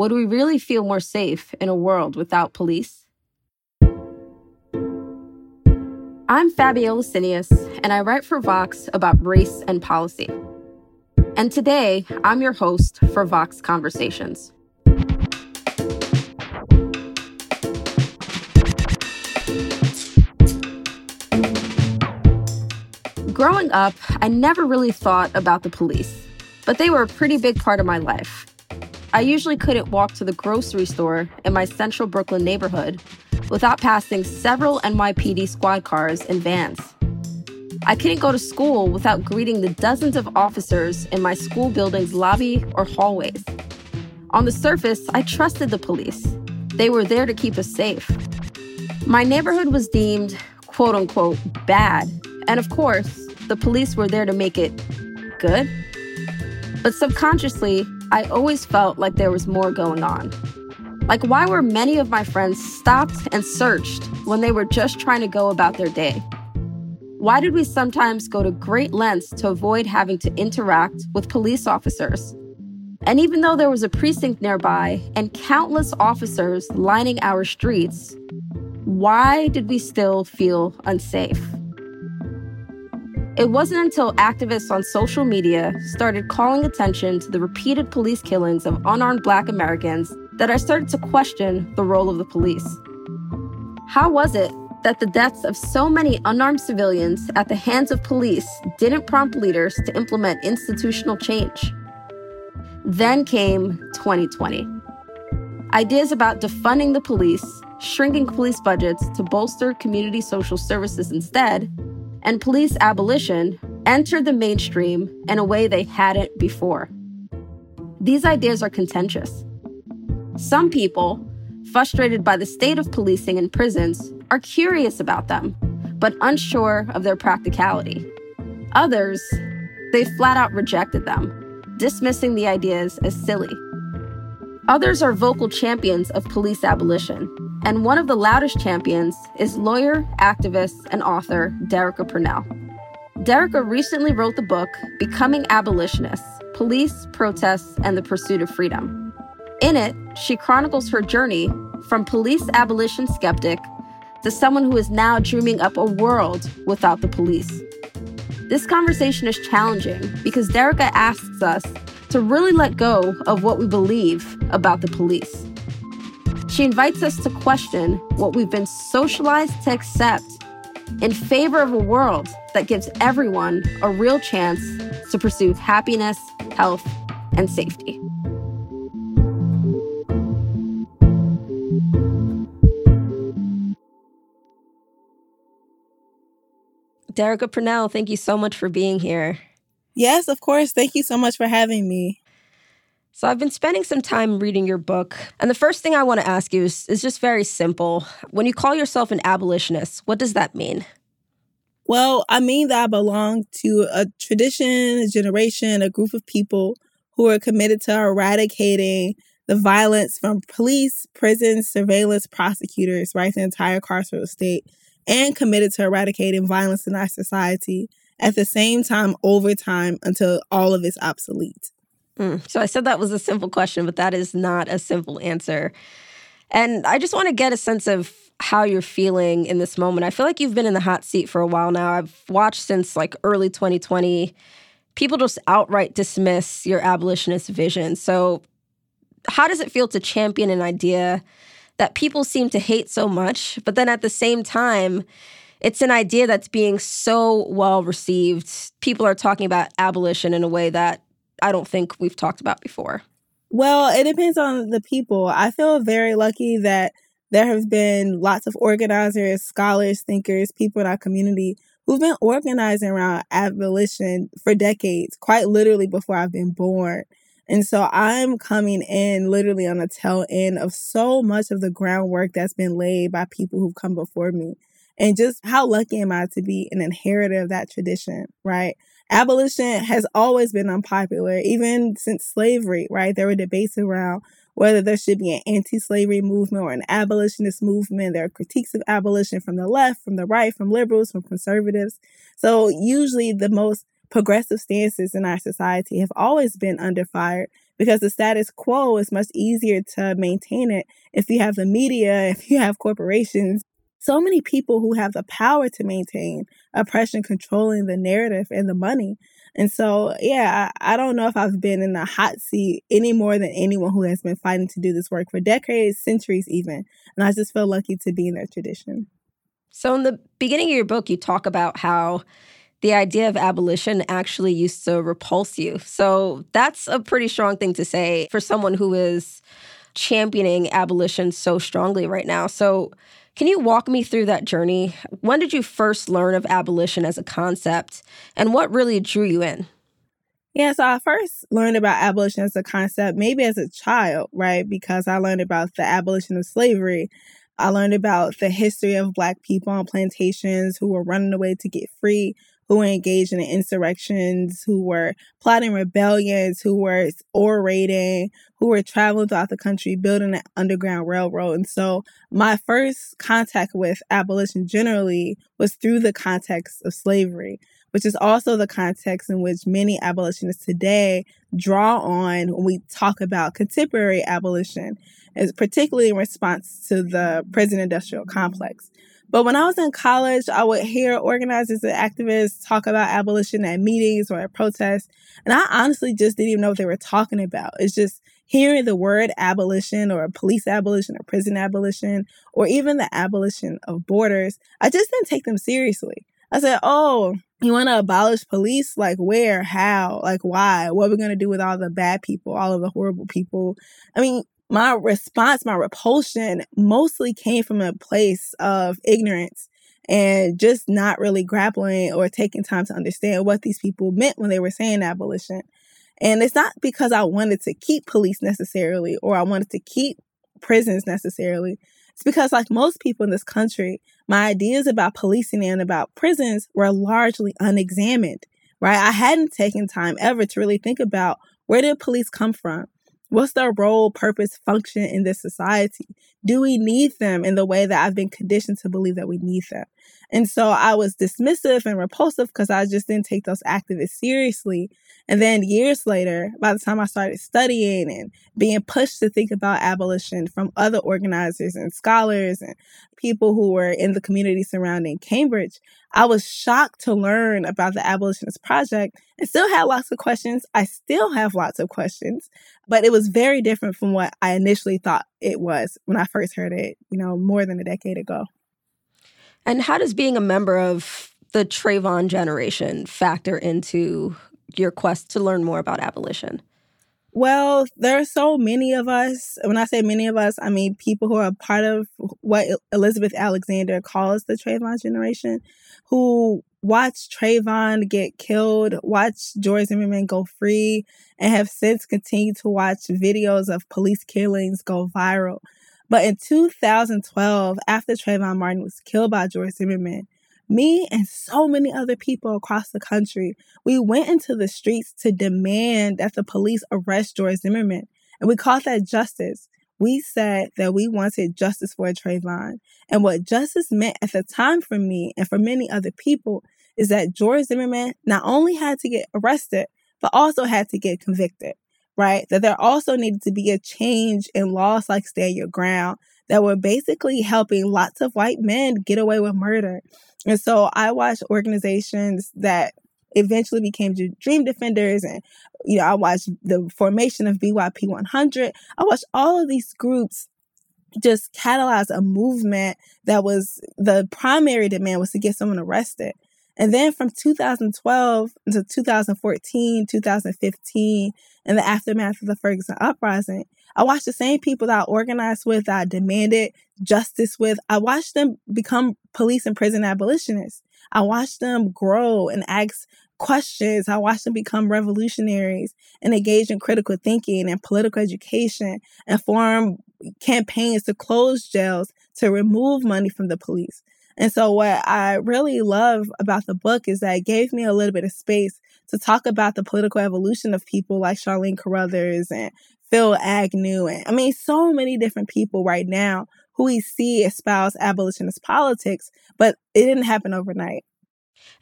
Would we really feel more safe in a world without police? I'm Fabiola Cineas, and I write for Vox about race and policy. And today, I'm your host for Vox Conversations. Growing up, I never really thought about the police, but they were a pretty big part of my life. I usually couldn't walk to the grocery store in my central Brooklyn neighborhood without passing several NYPD squad cars and vans. I couldn't go to school without greeting the dozens of officers in my school building's lobby or hallways. On the surface, I trusted the police. They were there to keep us safe. My neighborhood was deemed quote unquote bad, and of course, the police were there to make it good. But subconsciously, I always felt like there was more going on. Like, why were many of my friends stopped and searched when they were just trying to go about their day? Why did we sometimes go to great lengths to avoid having to interact with police officers? And even though there was a precinct nearby and countless officers lining our streets, why did we still feel unsafe? It wasn't until activists on social media started calling attention to the repeated police killings of unarmed Black Americans that I started to question the role of the police. How was it that the deaths of so many unarmed civilians at the hands of police didn't prompt leaders to implement institutional change? Then came 2020. Ideas about defunding the police, shrinking police budgets to bolster community social services instead, and police abolition entered the mainstream in a way they hadn't before. These ideas are contentious. Some people, frustrated by the state of policing in prisons, are curious about them, but unsure of their practicality. Others, they flat out rejected them, dismissing the ideas as silly. Others are vocal champions of police abolition, and one of the loudest champions is lawyer, activist, and author Derecka Purnell. Derecka recently wrote the book Becoming Abolitionists Police, Protests, and the Pursuit of Freedom. In it, she chronicles her journey from police abolition skeptic to someone who is now dreaming up a world without the police. This conversation is challenging because Derecka asks us to really let go of what we believe about the police. She invites us to question what we've been socialized to accept in favor of a world that gives everyone a real chance to pursue happiness, health, and safety. Derecka Purnell, thank you so much for being here. Yes, of course. Thank you so much for having me. So I've been spending some time reading your book. And the first thing I want to ask you is, is just very simple. When you call yourself an abolitionist, what does that mean? Well, I mean that I belong to a tradition, a generation, a group of people who are committed to eradicating the violence from police, prisons, surveillance, prosecutors, right? The entire carceral state, and committed to eradicating violence in our society at the same time over time until all of it's obsolete. Mm. So I said that was a simple question, but that is not a simple answer. And I just want to get a sense of how you're feeling in this moment. I feel like you've been in the hot seat for a while now. I've watched since like early 2020. People just outright dismiss your abolitionist vision. So how does it feel to champion an idea that people seem to hate so much, but then at the same time, it's an idea that's being so well received. People are talking about abolition in a way that I don't think we've talked about before. Well, it depends on the people. I feel very lucky that there have been lots of organizers, scholars, thinkers, people in our community who've been organizing around abolition for decades, quite literally before I've been born. And so I'm coming in literally on the tail end of so much of the groundwork that's been laid by people who've come before me. And just how lucky am I to be an inheritor of that tradition, right? Abolition has always been unpopular, even since slavery, right? There were debates around whether there should be an anti slavery movement or an abolitionist movement. There are critiques of abolition from the left, from the right, from liberals, from conservatives. So, usually, the most progressive stances in our society have always been under fire because the status quo is much easier to maintain it if you have the media, if you have corporations. So many people who have the power to maintain oppression controlling the narrative and the money. And so, yeah, I, I don't know if I've been in the hot seat any more than anyone who has been fighting to do this work for decades, centuries even. And I just feel lucky to be in their tradition. So, in the beginning of your book, you talk about how the idea of abolition actually used to repulse you. So that's a pretty strong thing to say for someone who is championing abolition so strongly right now. So, can you walk me through that journey? When did you first learn of abolition as a concept, and what really drew you in? Yeah, so I first learned about abolition as a concept maybe as a child, right? Because I learned about the abolition of slavery. I learned about the history of Black people on plantations who were running away to get free who were engaged in insurrections, who were plotting rebellions, who were orating, who were traveling throughout the country building an underground railroad. And so my first contact with abolition generally was through the context of slavery, which is also the context in which many abolitionists today draw on when we talk about contemporary abolition, as particularly in response to the prison industrial complex. But when I was in college, I would hear organizers and activists talk about abolition at meetings or at protests. And I honestly just didn't even know what they were talking about. It's just hearing the word abolition or police abolition or prison abolition or even the abolition of borders. I just didn't take them seriously. I said, oh, you want to abolish police? Like where? How? Like why? What are we going to do with all the bad people, all of the horrible people? I mean, my response, my repulsion mostly came from a place of ignorance and just not really grappling or taking time to understand what these people meant when they were saying abolition. And it's not because I wanted to keep police necessarily or I wanted to keep prisons necessarily. It's because, like most people in this country, my ideas about policing and about prisons were largely unexamined, right? I hadn't taken time ever to really think about where did police come from? What's their role, purpose, function in this society? Do we need them in the way that I've been conditioned to believe that we need them? And so I was dismissive and repulsive because I just didn't take those activists seriously. And then years later, by the time I started studying and being pushed to think about abolition from other organizers and scholars and people who were in the community surrounding Cambridge, I was shocked to learn about the Abolitionist Project and still had lots of questions. I still have lots of questions, but it was very different from what I initially thought it was when I first heard it, you know, more than a decade ago. And how does being a member of the Trayvon generation factor into your quest to learn more about abolition? Well, there are so many of us. When I say many of us, I mean people who are part of what Elizabeth Alexander calls the Trayvon generation, who watched Trayvon get killed, watched George Zimmerman go free, and have since continued to watch videos of police killings go viral. But in 2012, after Trayvon Martin was killed by George Zimmerman, me and so many other people across the country, we went into the streets to demand that the police arrest George Zimmerman. And we called that justice. We said that we wanted justice for Trayvon. And what justice meant at the time for me and for many other people is that George Zimmerman not only had to get arrested, but also had to get convicted, right? That there also needed to be a change in laws like Stand Your Ground that were basically helping lots of white men get away with murder. And so I watched organizations that eventually became Dream Defenders. And, you know, I watched the formation of BYP 100. I watched all of these groups just catalyze a movement that was the primary demand was to get someone arrested. And then from 2012 to 2014, 2015, in the aftermath of the Ferguson uprising, I watched the same people that I organized with, that I demanded justice with, I watched them become police and prison abolitionists. I watched them grow and ask questions. I watched them become revolutionaries and engage in critical thinking and political education and form campaigns to close jails to remove money from the police. And so, what I really love about the book is that it gave me a little bit of space to talk about the political evolution of people like Charlene Carruthers and Phil Agnew. And I mean, so many different people right now who we see espouse abolitionist politics, but it didn't happen overnight.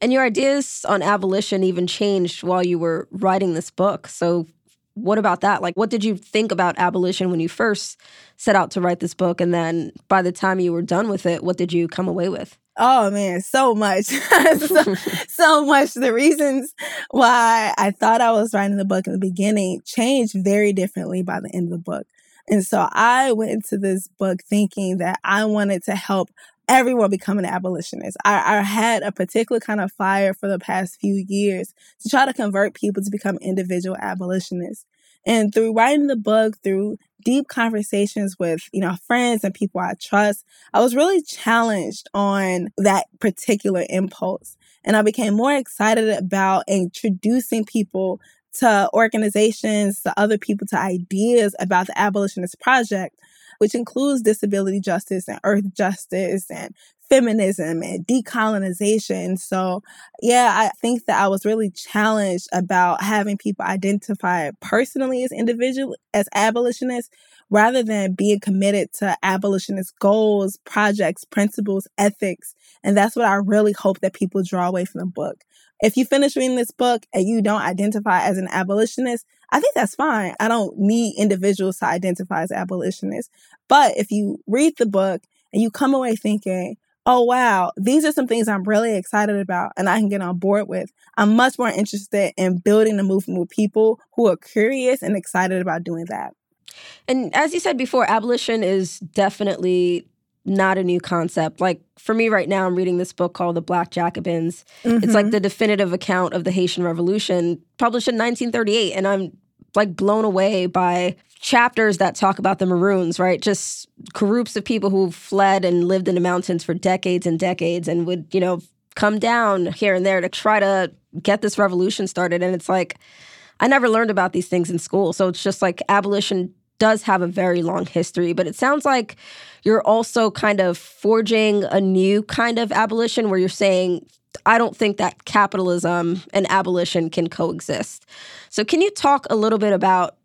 And your ideas on abolition even changed while you were writing this book. So, what about that? Like, what did you think about abolition when you first set out to write this book? And then by the time you were done with it, what did you come away with? Oh man, so much. so, so much. The reasons why I thought I was writing the book in the beginning changed very differently by the end of the book. And so I went into this book thinking that I wanted to help everyone become an abolitionist. I, I, had a particular kind of fire for the past few years to try to convert people to become individual abolitionists. And through writing the book, through deep conversations with, you know, friends and people I trust, I was really challenged on that particular impulse. And I became more excited about introducing people to organizations, to other people, to ideas about the abolitionist project, which includes disability justice and earth justice and feminism and decolonization. So, yeah, I think that I was really challenged about having people identify personally as individual as abolitionists rather than being committed to abolitionist goals, projects, principles, ethics. And that's what I really hope that people draw away from the book. If you finish reading this book and you don't identify as an abolitionist, I think that's fine. I don't need individuals to identify as abolitionists. But if you read the book and you come away thinking, oh, wow, these are some things I'm really excited about and I can get on board with, I'm much more interested in building the movement with people who are curious and excited about doing that. And as you said before, abolition is definitely not a new concept. Like for me right now, I'm reading this book called The Black Jacobins. Mm-hmm. It's like mm-hmm. the definitive account of the Haitian Revolution, published in 1938. And I'm like blown away by chapters that talk about the Maroons, right? Just groups of people who fled and lived in the mountains for decades and decades and would, you know, come down here and there to try to get this revolution started. And it's like, I never learned about these things in school. So it's just like abolition does have a very long history, but it sounds like you're also kind of forging a new kind of abolition where you're saying, I don't think that capitalism and abolition can coexist. So, can you talk a little bit about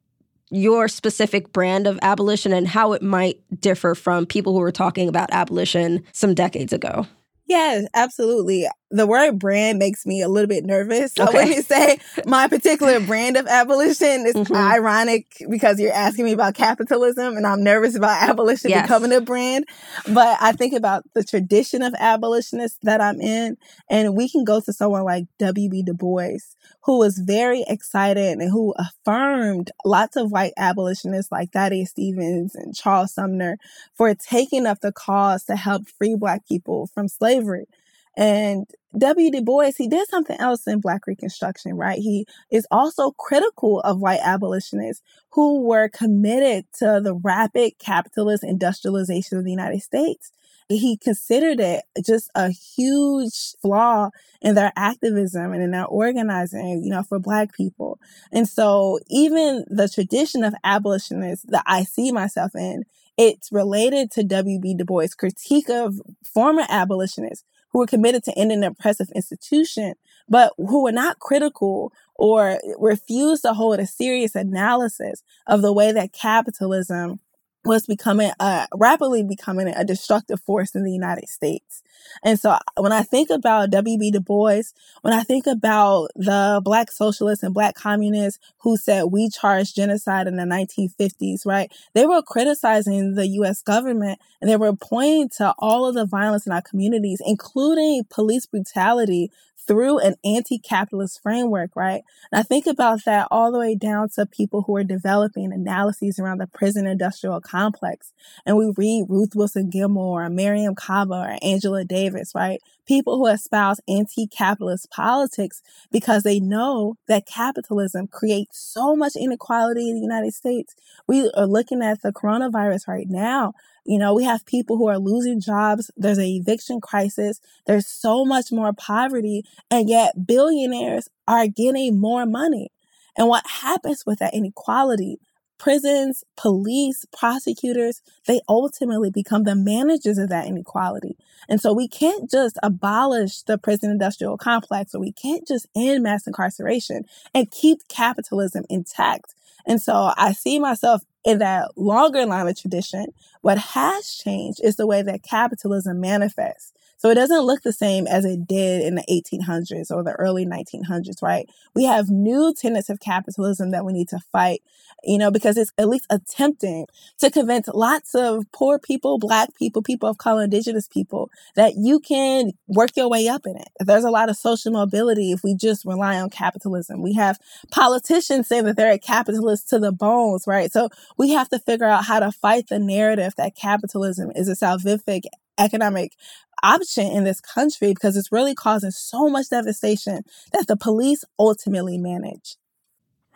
your specific brand of abolition and how it might differ from people who were talking about abolition some decades ago? Yes, absolutely the word brand makes me a little bit nervous. So okay. when you say my particular brand of abolition, it's mm-hmm. ironic because you're asking me about capitalism and I'm nervous about abolition yes. becoming a brand. But I think about the tradition of abolitionists that I'm in, and we can go to someone like W.B. Du Bois, who was very excited and who affirmed lots of white abolitionists like Thaddeus Stevens and Charles Sumner for taking up the cause to help free Black people from slavery. And W. Du Bois, he did something else in Black Reconstruction, right? He is also critical of white abolitionists who were committed to the rapid capitalist industrialization of the United States. He considered it just a huge flaw in their activism and in their organizing, you know, for Black people. And so even the tradition of abolitionists that I see myself in, it's related to W.B. Du Bois' critique of former abolitionists who were committed to ending oppressive institution, but who were not critical or refused to hold a serious analysis of the way that capitalism was becoming uh, rapidly becoming a destructive force in the United States. And so when I think about W.B. Du Bois, when I think about the black socialists and black communists who said We Charge Genocide in the 1950s, right? They were criticizing the US government and they were pointing to all of the violence in our communities, including police brutality through an anti capitalist framework, right? And I think about that all the way down to people who are developing analyses around the prison industrial complex. And we read Ruth Wilson Gilmore or Mariame Kaba or Angela Davis, right? People who espouse anti capitalist politics because they know that capitalism creates so much inequality in the United States. We are looking at the coronavirus right now. You know, we have people who are losing jobs. There's an eviction crisis. There's so much more poverty, and yet billionaires are getting more money. And what happens with that inequality? Prisons, police, prosecutors, they ultimately become the managers of that inequality. And so we can't just abolish the prison industrial complex or we can't just end mass incarceration and keep capitalism intact. And so I see myself in that longer line of tradition. What has changed is the way that capitalism manifests. So it doesn't look the same as it did in the 1800s or the early 1900s, right? We have new tenets of capitalism that we need to fight, you know, because it's at least attempting to convince lots of poor people, black people, people of color, indigenous people that you can work your way up in it. There's a lot of social mobility if we just rely on capitalism. We have politicians saying that they're a capitalist to the bones, right? So we have to figure out how to fight the narrative that capitalism is a salvific economic option in this country because it's really causing so much devastation that the police ultimately manage.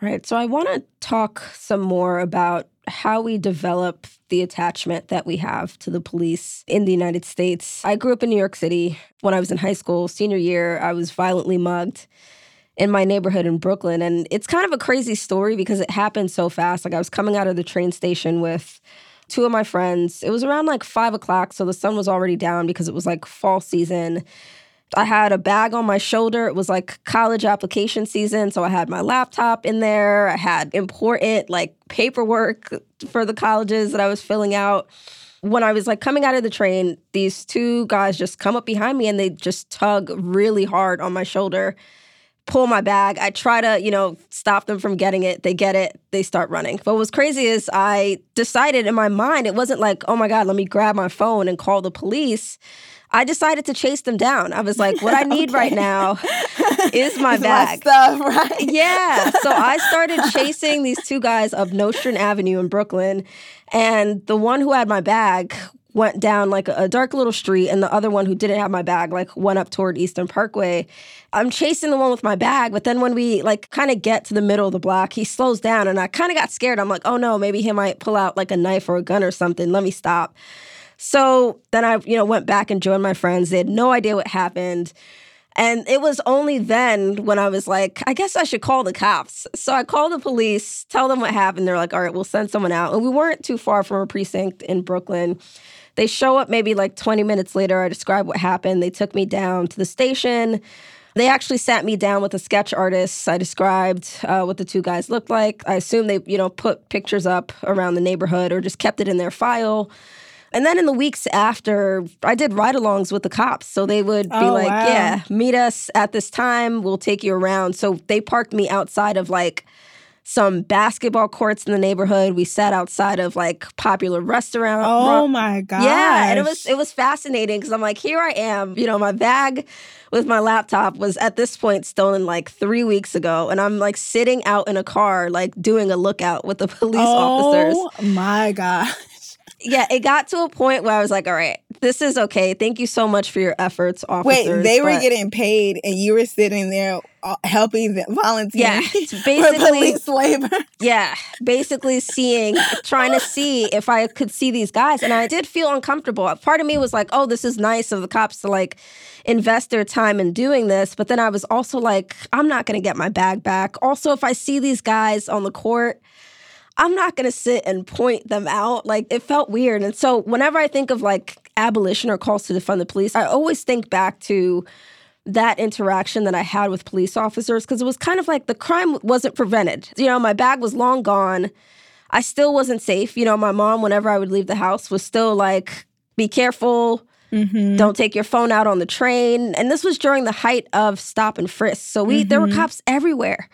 Right. So I want to talk some more about how we develop the attachment that we have to the police in the United States. I grew up in New York City. When I was in high school, senior year, I was violently mugged in my neighborhood in Brooklyn. And it's kind of a crazy story because it happened so fast. Like I was coming out of the train station with two of my friends. It was around like five o'clock, so the sun was already down because it was like fall season. I had a bag on my shoulder. It was like college application season. So I had my laptop in there. I had important like paperwork for the colleges that I was filling out. When I was like coming out of the train, these two guys just come up behind me and they just tug really hard on my shoulder pull my bag. I try to, you know, stop them from getting it. They get it, they start running. But what's crazy is I decided in my mind, it wasn't like, oh my God, let me grab my phone and call the police. I decided to chase them down. I was like, what I need okay. right now is my bag. My stuff, right? Yeah. So I started chasing these two guys up Nostrand Avenue in Brooklyn. And the one who had my bag went down like a dark little street and the other one who didn't have my bag like went up toward Eastern Parkway. I'm chasing the one with my bag, but then when we like kind of get to the middle of the block, he slows down and I kind of got scared. I'm like, "Oh no, maybe he might pull out like a knife or a gun or something. Let me stop." So then I, you know, went back and joined my friends. They had no idea what happened. And it was only then when I was like, I guess I should call the cops. So I called the police, tell them what happened. They're like, all right, we'll send someone out. And we weren't too far from a precinct in Brooklyn. They show up maybe like 20 minutes later. I describe what happened. They took me down to the station. They actually sat me down with a sketch artist. I described uh, what the two guys looked like. I assume they, you know, put pictures up around the neighborhood or just kept it in their file. And then in the weeks after, I did ride alongs with the cops. So they would be oh, like, wow. yeah, meet us at this time. We'll take you around. So they parked me outside of like some basketball courts in the neighborhood. We sat outside of like popular restaurant. Oh my god! Yeah, and it was it was fascinating because I'm like, here I am. You know, my bag with my laptop was at this point stolen like three weeks ago, and I'm like sitting out in a car, like doing a lookout with the police oh, officers. Oh my god! Yeah, it got to a point where I was like, all right, this is okay. Thank you so much for your efforts, officers. Wait, they were getting paid and you were sitting there uh, helping them volunteer yeah, basically police labor. Yeah, basically seeing, trying to see if I could see these guys. And I did feel uncomfortable. Part of me was like, oh, this is nice of the cops to like invest their time in doing this. But then I was also like, I'm not going to get my bag back. Also, if I see these guys on the court, I'm not going to sit and point them out. Like it felt weird. And so whenever I think of like abolition or calls to defund the police, I always think back to that interaction that I had with police officers because it was kind of like the crime wasn't prevented. You know, my bag was long gone. I still wasn't safe. You know, my mom, whenever I would leave the house, was still like, be careful. Mm-hmm. Don't take your phone out on the train. And this was during the height of stop and frisk. So we mm-hmm. there were mm-hmm. cops everywhere.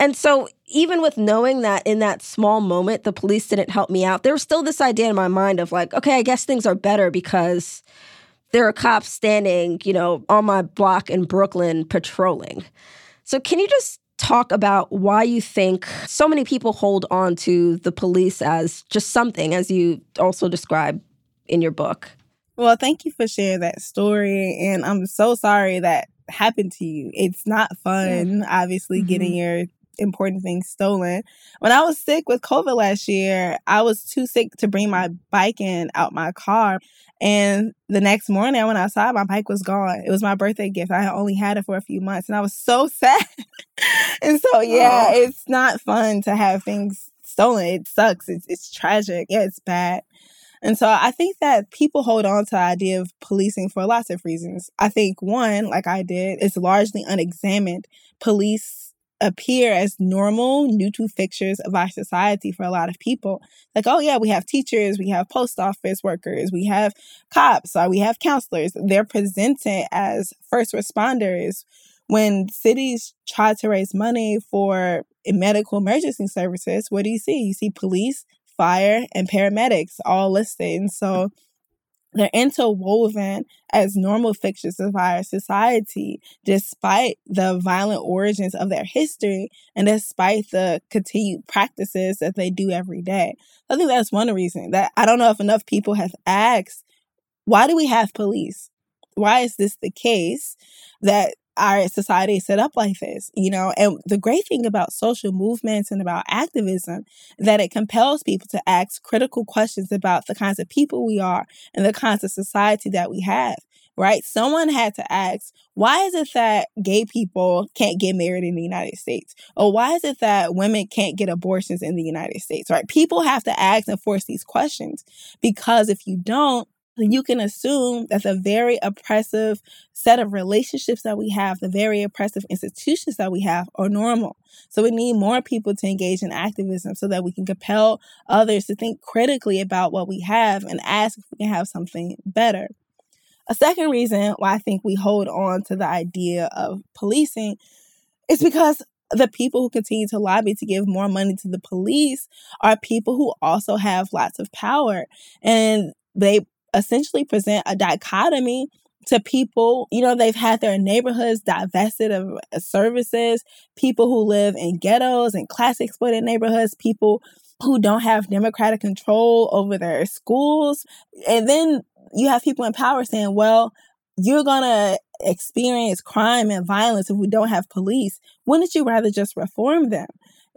And so, even with knowing that in that small moment, the police didn't help me out, there was still this idea in my mind of like, okay, I guess things are better because there are cops standing, you know, on my block in Brooklyn patrolling. So can you just talk about why you think so many people hold on to the police as just something, as you also describe in your book? Well, thank you for sharing that story. And I'm so sorry that happened to you. It's not fun, yeah. obviously, mm-hmm. getting your important things stolen. When I was sick with COVID last year, I was too sick to bring my bike in out my car. And the next morning I went outside, my bike was gone. It was my birthday gift. I only had it for a few months and I was so sad. and so, yeah, oh. it's not fun to have things stolen. It sucks. It's, it's tragic. Yeah, it's bad. And so I think that people hold on to the idea of policing for lots of reasons. I think one, like I did, is largely unexamined. Police appear as normal, neutral fixtures of our society for a lot of people. Like, oh, yeah, we have teachers, we have post office workers, we have cops, or we have counselors. They're presented as first responders. When cities try to raise money for medical emergency services, what do you see? You see police, fire, and paramedics all listed. And so they're interwoven as normal fixtures of our society, despite the violent origins of their history and despite the continued practices that they do every day. I think that's one reason that I don't know if enough people have asked, why do we have police? Why is this the case that our society set up like this, you know. And the great thing about social movements and about activism that it compels people to ask critical questions about the kinds of people we are and the kinds of society that we have. Right? Someone had to ask, why is it that gay people can't get married in the United States? Or why is it that women can't get abortions in the United States? Right? People have to ask and force these questions because if you don't, you can assume that the very oppressive set of relationships that we have, the very oppressive institutions that we have, are normal. So we need more people to engage in activism so that we can compel others to think critically about what we have and ask if we can have something better. A second reason why I think we hold on to the idea of policing is because the people who continue to lobby to give more money to the police are people who also have lots of power and they essentially present a dichotomy to people, you know, they've had their neighborhoods divested of uh, services, people who live in ghettos and class exploited neighborhoods, people who don't have democratic control over their schools. And then you have people in power saying, well, you're going to experience crime and violence if we don't have police. Wouldn't you rather just reform them?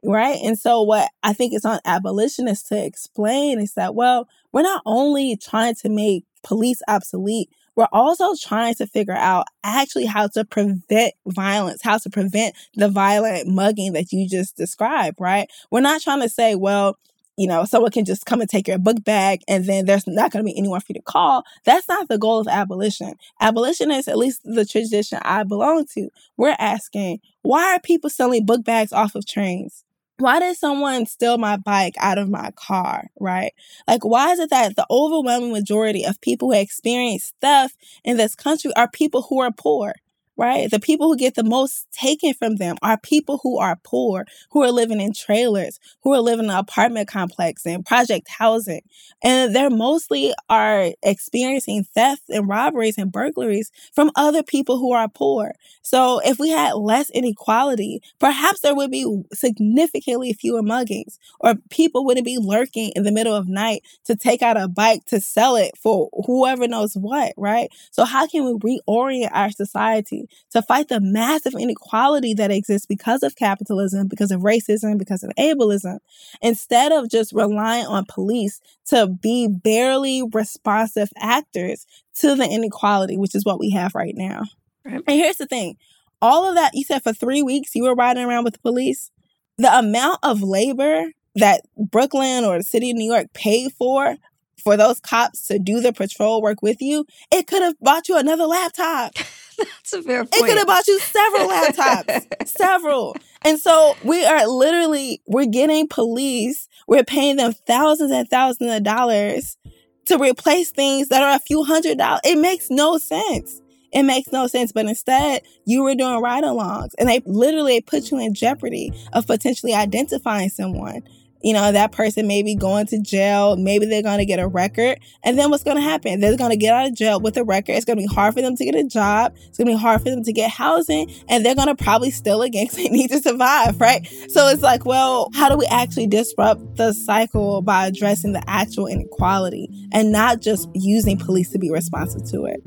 Right. And so, what I think is on abolitionists to explain is that, well, we're not only trying to make police obsolete, we're also trying to figure out actually how to prevent violence, how to prevent the violent mugging that you just described, right? We're not trying to say, well, you know, someone can just come and take your book bag and then there's not going to be anyone for you to call. That's not the goal of abolition. Abolition is at least the tradition I belong to. We're asking, why are people selling book bags off of trains? Why did someone steal my bike out of my car, right? Like, why is it that the overwhelming majority of people who experience theft in this country are people who are poor? Right? The people who get the most taken from them are people who are poor, who are living in trailers, who are living in apartment complex and project housing. And they're mostly are experiencing theft and robberies and burglaries from other people who are poor. So if we had less inequality, perhaps there would be significantly fewer muggings or people wouldn't be lurking in the middle of night to take out a bike to sell it for whoever knows what, right? So how can we reorient our society to fight the massive inequality that exists because of capitalism, because of racism, because of ableism, instead of just relying on police to be barely responsive actors to the inequality, which is what we have right now. Right. And here's the thing all of that, you said for three weeks you were riding around with the police. The amount of labor that Brooklyn or the city of New York paid for for those cops to do the patrol work with you, it could have bought you another laptop. That's a fair point. It could have bought you several laptops, several. And so we are literally we're getting police. We're paying them thousands and thousands of dollars to replace things that are a few hundred dollars. It makes no sense. It makes no sense. But instead, you were doing ride alongs and they literally put you in jeopardy of potentially identifying someone you know, that person may be going to jail. Maybe they're going to get a record. And then what's going to happen? They're going to get out of jail with a record. It's going to be hard for them to get a job. It's going to be hard for them to get housing. And they're going to probably steal again they need to survive, right? So it's like, well, how do we actually disrupt the cycle by addressing the actual inequality and not just using police to be responsive to it?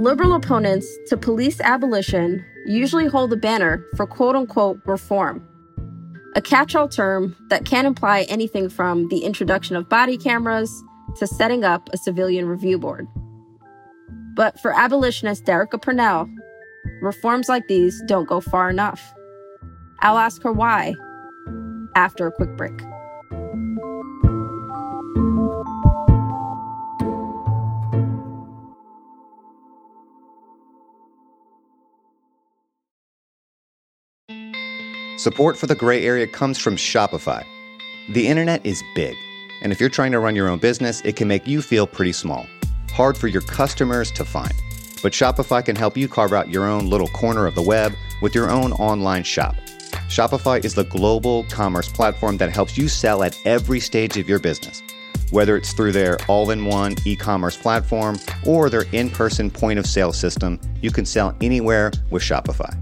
Liberal opponents to police abolition usually hold the banner for quote unquote reform, a catch all term that can imply anything from the introduction of body cameras to setting up a civilian review board. But for abolitionist Derecka Purnell, reforms like these don't go far enough. I'll ask her why after a quick break. Support for the gray area comes from Shopify. The internet is big, and if you're trying to run your own business, it can make you feel pretty small. Hard for your customers to find. But Shopify can help you carve out your own little corner of the web with your own online shop. Shopify is the global commerce platform that helps you sell at every stage of your business. Whether it's through their all in one e commerce platform or their in person point of sale system, you can sell anywhere with Shopify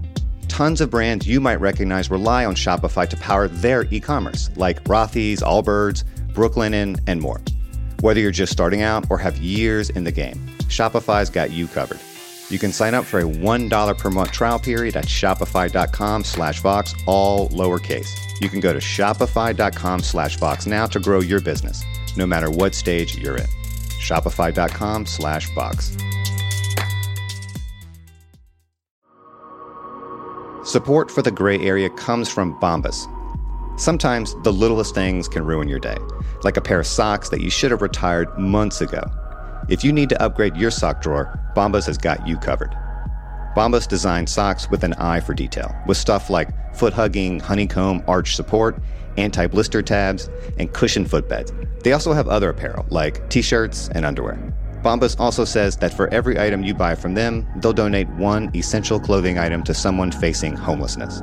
tons of brands you might recognize rely on Shopify to power their e commerce, like Rothy's, Allbirds, Brooklinen, and more. Whether you're just starting out or have years in the game, Shopify's got you covered. You can sign up for a $1 per month trial period at shopify.com slash Vox, all lowercase. You can go to shopify.com slash Vox now to grow your business, no matter what stage you're in. Shopify.com slash Vox. Support for the gray area comes from Bombas. Sometimes the littlest things can ruin your day, like a pair of socks that you should have retired months ago. If you need to upgrade your sock drawer, Bombas has got you covered. Bombas designed socks with an eye for detail, with stuff like foot hugging, honeycomb arch support, anti blister tabs, and cushioned footbeds. They also have other apparel, like t shirts and underwear. Bombas also says that for every item you buy from them, they'll donate one essential clothing item to someone facing homelessness.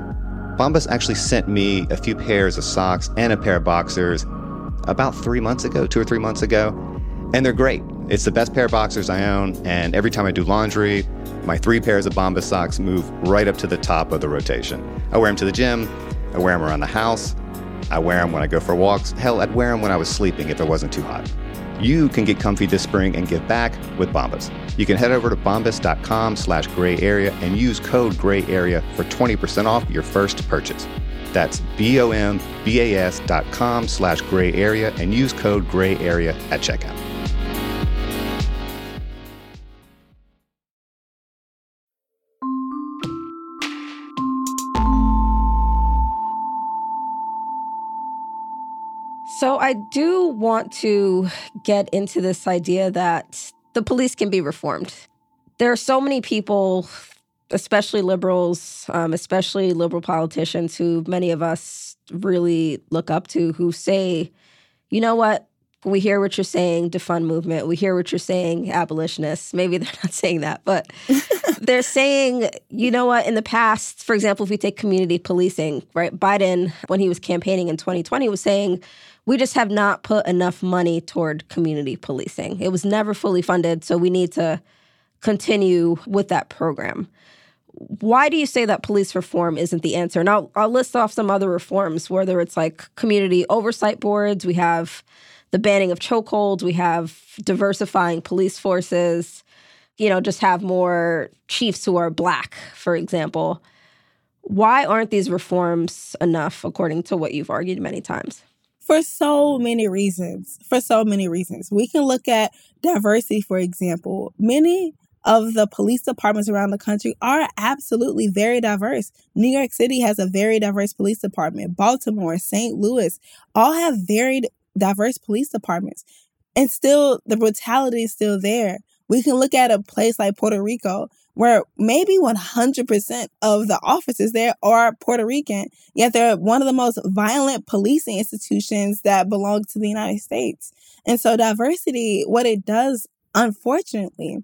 Bombas actually sent me a few pairs of socks and a pair of boxers about three months ago, two or three months ago, and they're great. It's the best pair of boxers I own, and every time I do laundry, my three pairs of Bombas socks move right up to the top of the rotation. I wear them to the gym, I wear them around the house, I wear them when I go for walks. Hell, I'd wear them when I was sleeping if it wasn't too hot. You can get comfy this spring and give back with Bombas. You can head over to bombas.com slash gray area and use code gray area for 20% off your first purchase. That's B-O-M-B-A-S dot com slash gray area and use code gray area at checkout. So I do want to get into this idea that the police can be reformed. There are so many people, especially liberals, um, especially liberal politicians, who many of us really look up to, who say, you know what? We hear what you're saying, defund movement. We hear what you're saying, abolitionists. Maybe they're not saying that, but they're saying, you know what, in the past, for example, if we take community policing, right? Biden, when he was campaigning in 2020, was saying, we just have not put enough money toward community policing. It was never fully funded, so we need to continue with that program. Why do you say that police reform isn't the answer? And I'll, I'll list off some other reforms, whether it's like community oversight boards, we have the banning of chokeholds, we have diversifying police forces, you know, just have more chiefs who are black, for example. Why aren't these reforms enough, according to what you've argued many times? For so many reasons. For so many reasons. We can look at diversity, for example. Many of the police departments around the country are absolutely very diverse. New York City has a very diverse police department. Baltimore, St. Louis all have very diverse police departments. And still, the brutality is still there. We can look at a place like Puerto Rico where maybe 100% of the officers there are Puerto Rican, yet they're one of the most violent policing institutions that belong to the United States. And so, diversity, what it does, unfortunately,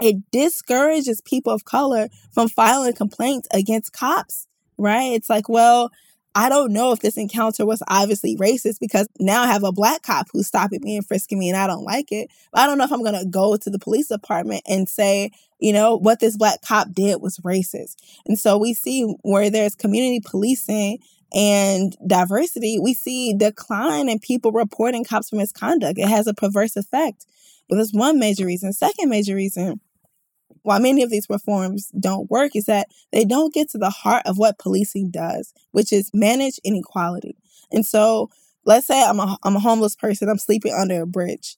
it discourages people of color from filing complaints against cops, right? It's like, well, I don't know if this encounter was obviously racist because now I have a black cop who's stopping me and frisking me and I don't like it. But I don't know if I'm going to go to the police department and say, you know, what this black cop did was racist. And so we see where there's community policing and diversity, we see decline in people reporting cops for misconduct. It has a perverse effect. But that's one major reason. Second major reason why many of these reforms don't work is that they don't get to the heart of what policing does, which is manage inequality. And so let's say I'm a, I'm a homeless person, I'm sleeping under a bridge,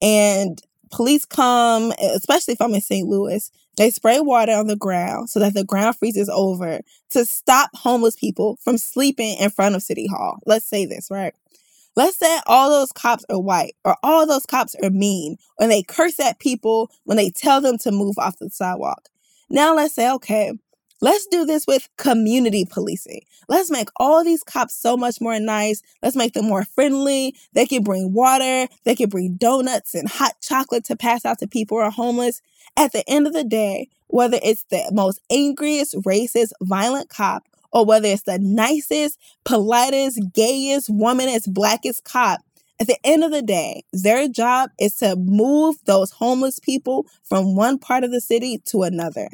and police come, especially if I'm in St. Louis, they spray water on the ground so that the ground freezes over to stop homeless people from sleeping in front of City Hall. Let's say this, right? Let's say all those cops are white or all those cops are mean when they curse at people when they tell them to move off the sidewalk. Now let's say, okay, let's do this with community policing. Let's make all these cops so much more nice. Let's make them more friendly. They can bring water, they can bring donuts and hot chocolate to pass out to people who are homeless. At the end of the day, whether it's the most angriest, racist, violent cop or whether it's the nicest, politest, gayest, womanest, blackest cop, at the end of the day, their job is to move those homeless people from one part of the city to another.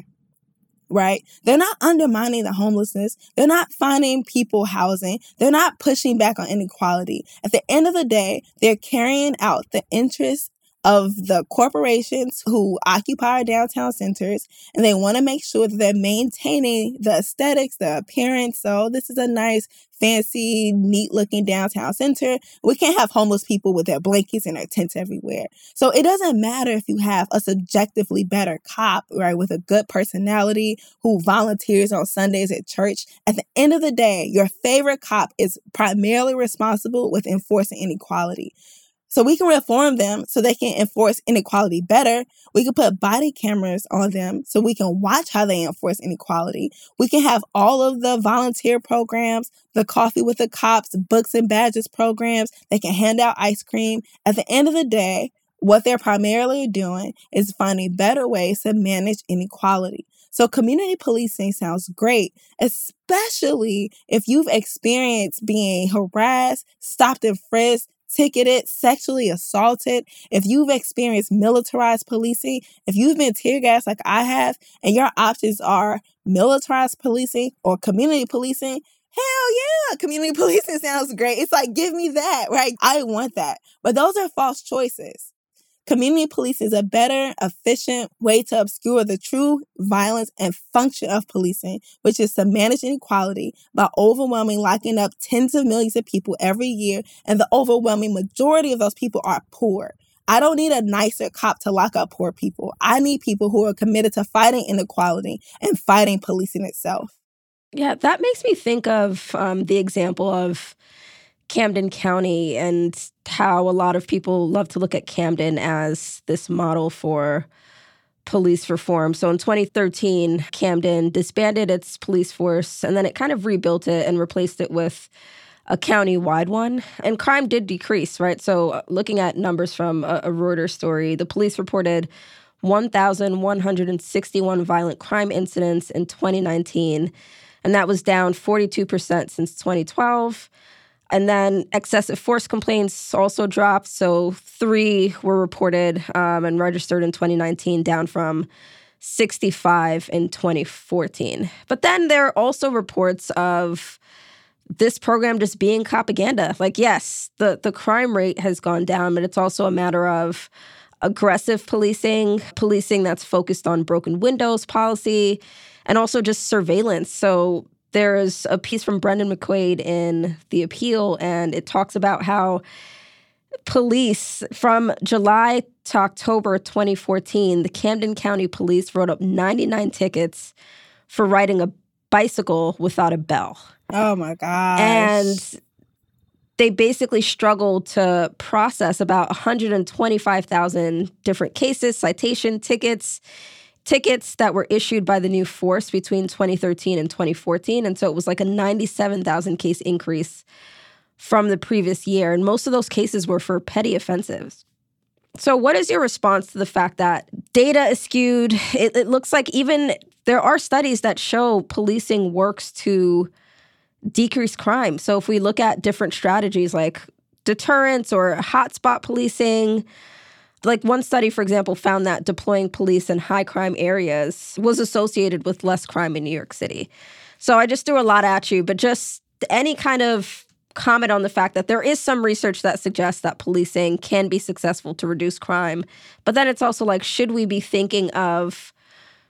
Right? They're not undermining the homelessness. They're not finding people housing. They're not pushing back on inequality. At the end of the day, they're carrying out the interests of the corporations who occupy our downtown centers and they want to make sure that they're maintaining the aesthetics, the appearance. So this is a nice, fancy, neat looking downtown center. We can't have homeless people with their blankets and their tents everywhere. So it doesn't matter if you have a subjectively better cop, right, with a good personality who volunteers on Sundays at church. At the end of the day, your favorite cop is primarily responsible with enforcing inequality. So we can reform them so they can enforce inequality better. We can put body cameras on them so we can watch how they enforce inequality. We can have all of the volunteer programs, the coffee with the cops, books and badges programs. They can hand out ice cream. At the end of the day, what they're primarily doing is finding better ways to manage inequality. So community policing sounds great, especially if you've experienced being harassed, stopped and frisked, ticketed, sexually assaulted, if you've experienced militarized policing, if you've been tear gassed like I have, and your options are militarized policing or community policing, hell yeah, community policing sounds great. It's like, give me that, right? I want that. But those are false choices. Community police is a better, efficient way to obscure the true violence and function of policing, which is to manage inequality by overwhelming locking up tens of millions of people every year, and the overwhelming majority of those people are poor. I don't need a nicer cop to lock up poor people. I need people who are committed to fighting inequality and fighting policing itself. Yeah, that makes me think of um, the example of Camden County and how a lot of people love to look at Camden as this model for police reform. So in 2013, Camden disbanded its police force and then it kind of rebuilt it and replaced it with a county-wide one. And crime did decrease, right? So uh, looking at numbers from a, a Reuters story, the police reported 1,161 violent crime incidents in 2019, and that was down 42% since 2012. And then excessive force complaints also dropped. So three were reported um, and registered in 2019, down from 65 in 2014. But then there are also reports of this program just being propaganda. Like, yes, the, the crime rate has gone down, but it's also a matter of aggressive policing, policing that's focused on broken windows policy, and also just surveillance. So there's a piece from Brendan McQuade in The Appeal, and it talks about how police from July to October 2014, the Camden County Police wrote up 99 tickets for riding a bicycle without a bell. Oh my God. And they basically struggled to process about 125,000 different cases, citation tickets tickets that were issued by the new force between 2013 and 2014. And so it was like a 97,000 case increase from the previous year. And most of those cases were for petty offenses. So, what is your response to the fact that data is skewed? It, it, looks like even there are studies that show policing works to decrease crime. So, if we look at different strategies like deterrence or hotspot policing, like one study, for example, found that deploying police in high crime areas was associated with less crime in New York City. So, I just threw a lot at you, but just any kind of comment on the fact that there is some research that suggests that policing can be successful to reduce crime. But then it's also like, should we be thinking of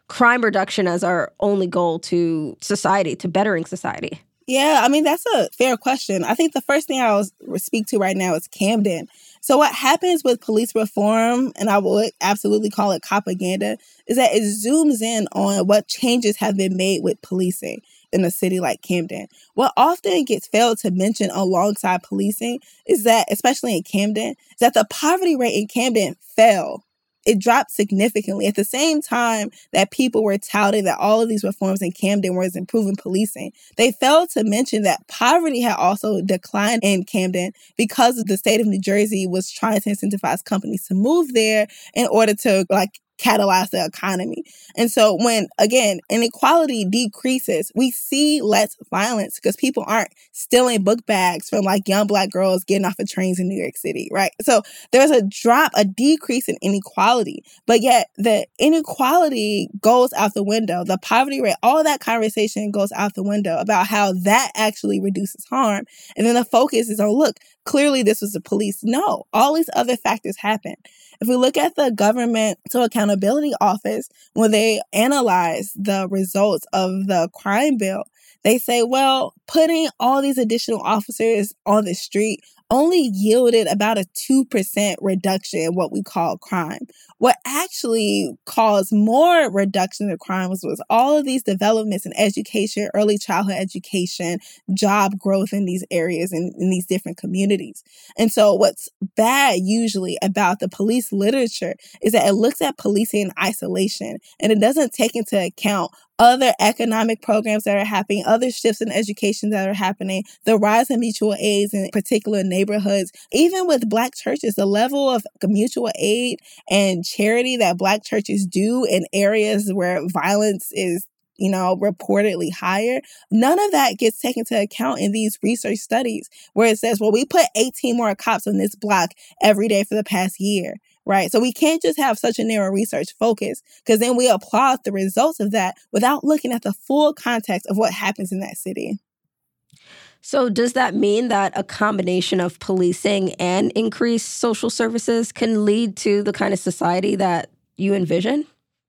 crime reduction as our only goal to society, to bettering society? Yeah, I mean, that's a fair question. I think the first thing I'll speak to right now is Camden. So, what happens with police reform, and I would absolutely call it propaganda, is that it zooms in on what changes have been made with policing in a city like Camden. What often gets failed to mention alongside policing is that, especially in Camden, is that the poverty rate in Camden fell. It dropped significantly at the same time that people were touting that all of these reforms in Camden was improving policing. They failed to mention that poverty had also declined in Camden because the state of New Jersey was trying to incentivize companies to move there in order to like catalyze the economy. And so when again inequality decreases, we see less violence because people aren't stealing book bags from like young black girls getting off of trains in New York City, right? So there's a drop, a decrease in inequality, but yet the inequality goes out the window. The poverty rate, all that conversation goes out the window about how that actually reduces harm. And then the focus is on look, clearly this was the police. No, all these other factors happen. If we look at the government to accountability office, when they analyze the results of the crime bill, they say, well, putting all these additional officers on the street only yielded about a 2% reduction in what we call crime. What actually caused more reduction of crime was, was all of these developments in education, early childhood education, job growth in these areas and in, in these different communities. And so, what's bad usually about the police literature is that it looks at policing in isolation and it doesn't take into account other economic programs that are happening, other shifts in education that are happening, the rise in mutual aids in particular neighborhoods, even with Black churches, the level of mutual aid and charity that Black churches do in areas where violence is you know, reportedly higher. None of that gets taken into account in these research studies where it says, well, we put 18 more cops on this block every day for the past year right? So we can't just have such a narrow research focus because then we applaud the results of that without looking at the full context of what happens in that city. So, does that mean that a combination of policing and increased social services can lead to the kind of society that you envision?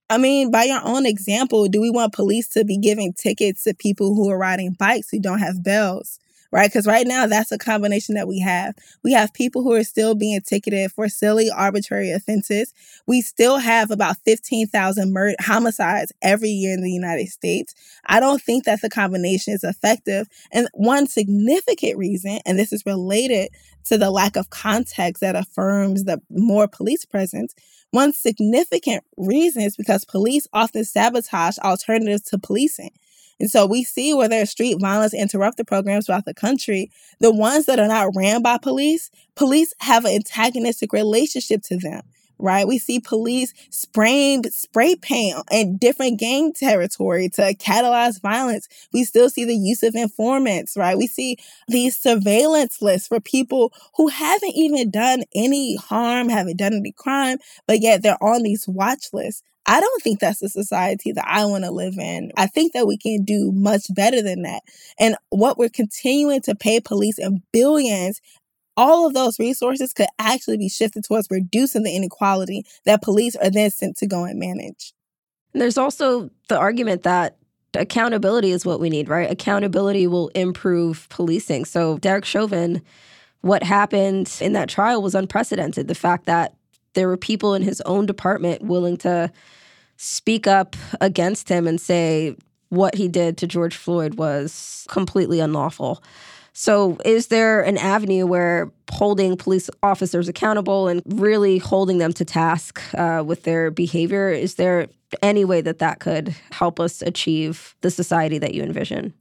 I mean, by your own example, do we want police to be giving tickets to people who are riding bikes who don't have bells? Right? Because right now, that's a combination that we have. We have people who are still being ticketed for silly, arbitrary offenses. We still have about 15,000 murder homicides every year in the United States. I don't think that the combination is effective. And one significant reason, and this is related to the lack of context that affirms the more police presence, one significant reason is because police often sabotage alternatives to policing. And so we see where there's street violence interrupted programs throughout the country. The ones that are not ran by police, police have an antagonistic relationship to them right? We see police spraying spray paint in different gang territory to catalyze violence. We still see the use of informants, right? We see these surveillance lists for people who haven't even done any harm, haven't done any crime, but yet they're on these watch lists. I don't think that's the society that I want to live in. I think that we can do much better than that. And what we're continuing to pay police in billions all of those resources could actually be shifted towards reducing the inequality that police are then sent to go and manage. There's also the argument that accountability is what we need, right? Accountability will improve policing. So, Derek Chauvin, what happened in that trial was unprecedented. The fact that there were people in his own department willing to speak up against him and say what he did to George Floyd was completely unlawful. So, is there an avenue where holding police officers accountable and really holding them to task uh, with their behavior? Is there any way that that could help us achieve the society that you envision?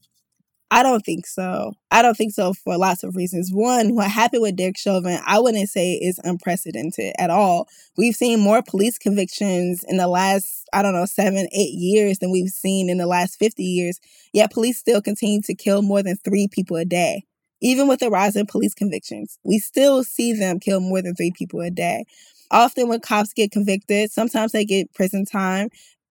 I don't think so. I don't think so for lots of reasons. One, what happened with Derek Chauvin, I wouldn't say is unprecedented at all. We've seen more police convictions in the last, I don't know, seven, eight years than we've seen in the last 50 years. Yet police still continue to kill more than three people a day. Even with the rise in police convictions, we still see them kill more than three people a day. Often, when cops get convicted, sometimes they get prison time.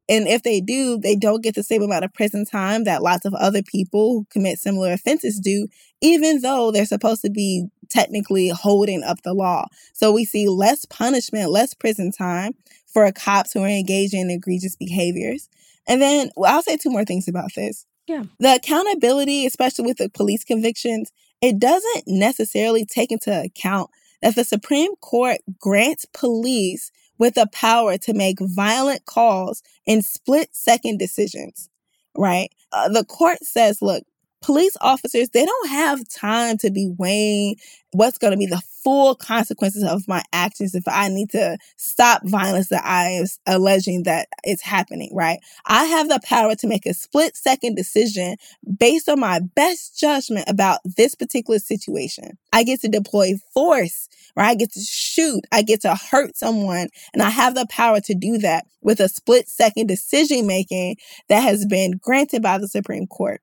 And if they do, they don't get the same amount of prison time that lots of other people who commit similar offenses do, even though they're supposed to be technically holding up the law. So we see less punishment, less prison time for cops who are engaging in egregious behaviors. And then well, I'll say two more things about this. Yeah. The accountability, especially with the police convictions, it doesn't necessarily take into account that the Supreme Court grants police with the power to make violent calls in split second decisions, right? Uh, the court says, look, police officers, they don't have time to be weighing what's going to be the full consequences of my actions if I need to stop violence that I am alleging that it's happening, right? I have the power to make a split second decision based on my best judgment about this particular situation. I get to deploy force, right? I get to shoot, I get to hurt someone, and I have the power to do that with a split second decision making that has been granted by the Supreme Court.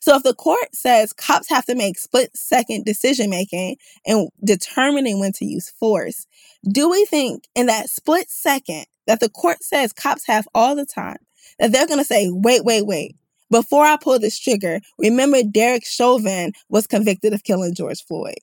So if the court says cops have to make split second decision making and determining when to use force, do we think in that split second that the court says cops have all the time, that they're going to say, wait, wait, wait. Before I pull this trigger, remember Derek Chauvin was convicted of killing George Floyd,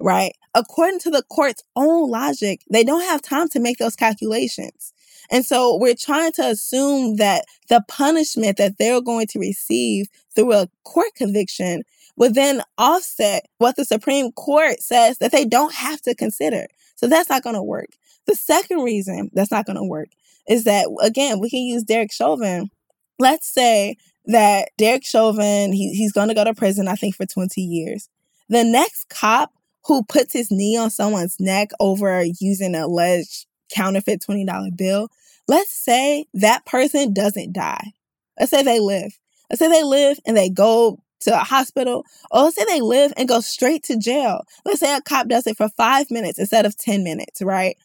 right? According to the court's own logic, they don't have time to make those calculations. And so we're trying to assume that the punishment that they're going to receive through a court conviction would then offset what the Supreme Court says that they don't have to consider. So that's not going to work. The second reason that's not going to work is that, again, we can use Derek Chauvin. Let's say that Derek Chauvin, he, he's going to go to prison, I think, for 20 years. The next cop who puts his knee on someone's neck over using alleged counterfeit $20 bill, let's say that person doesn't die. Let's say they live. Let's say they live and they go to a hospital, or let's say they live and go straight to jail. Let's say a cop does it for five minutes instead of 10 minutes, right?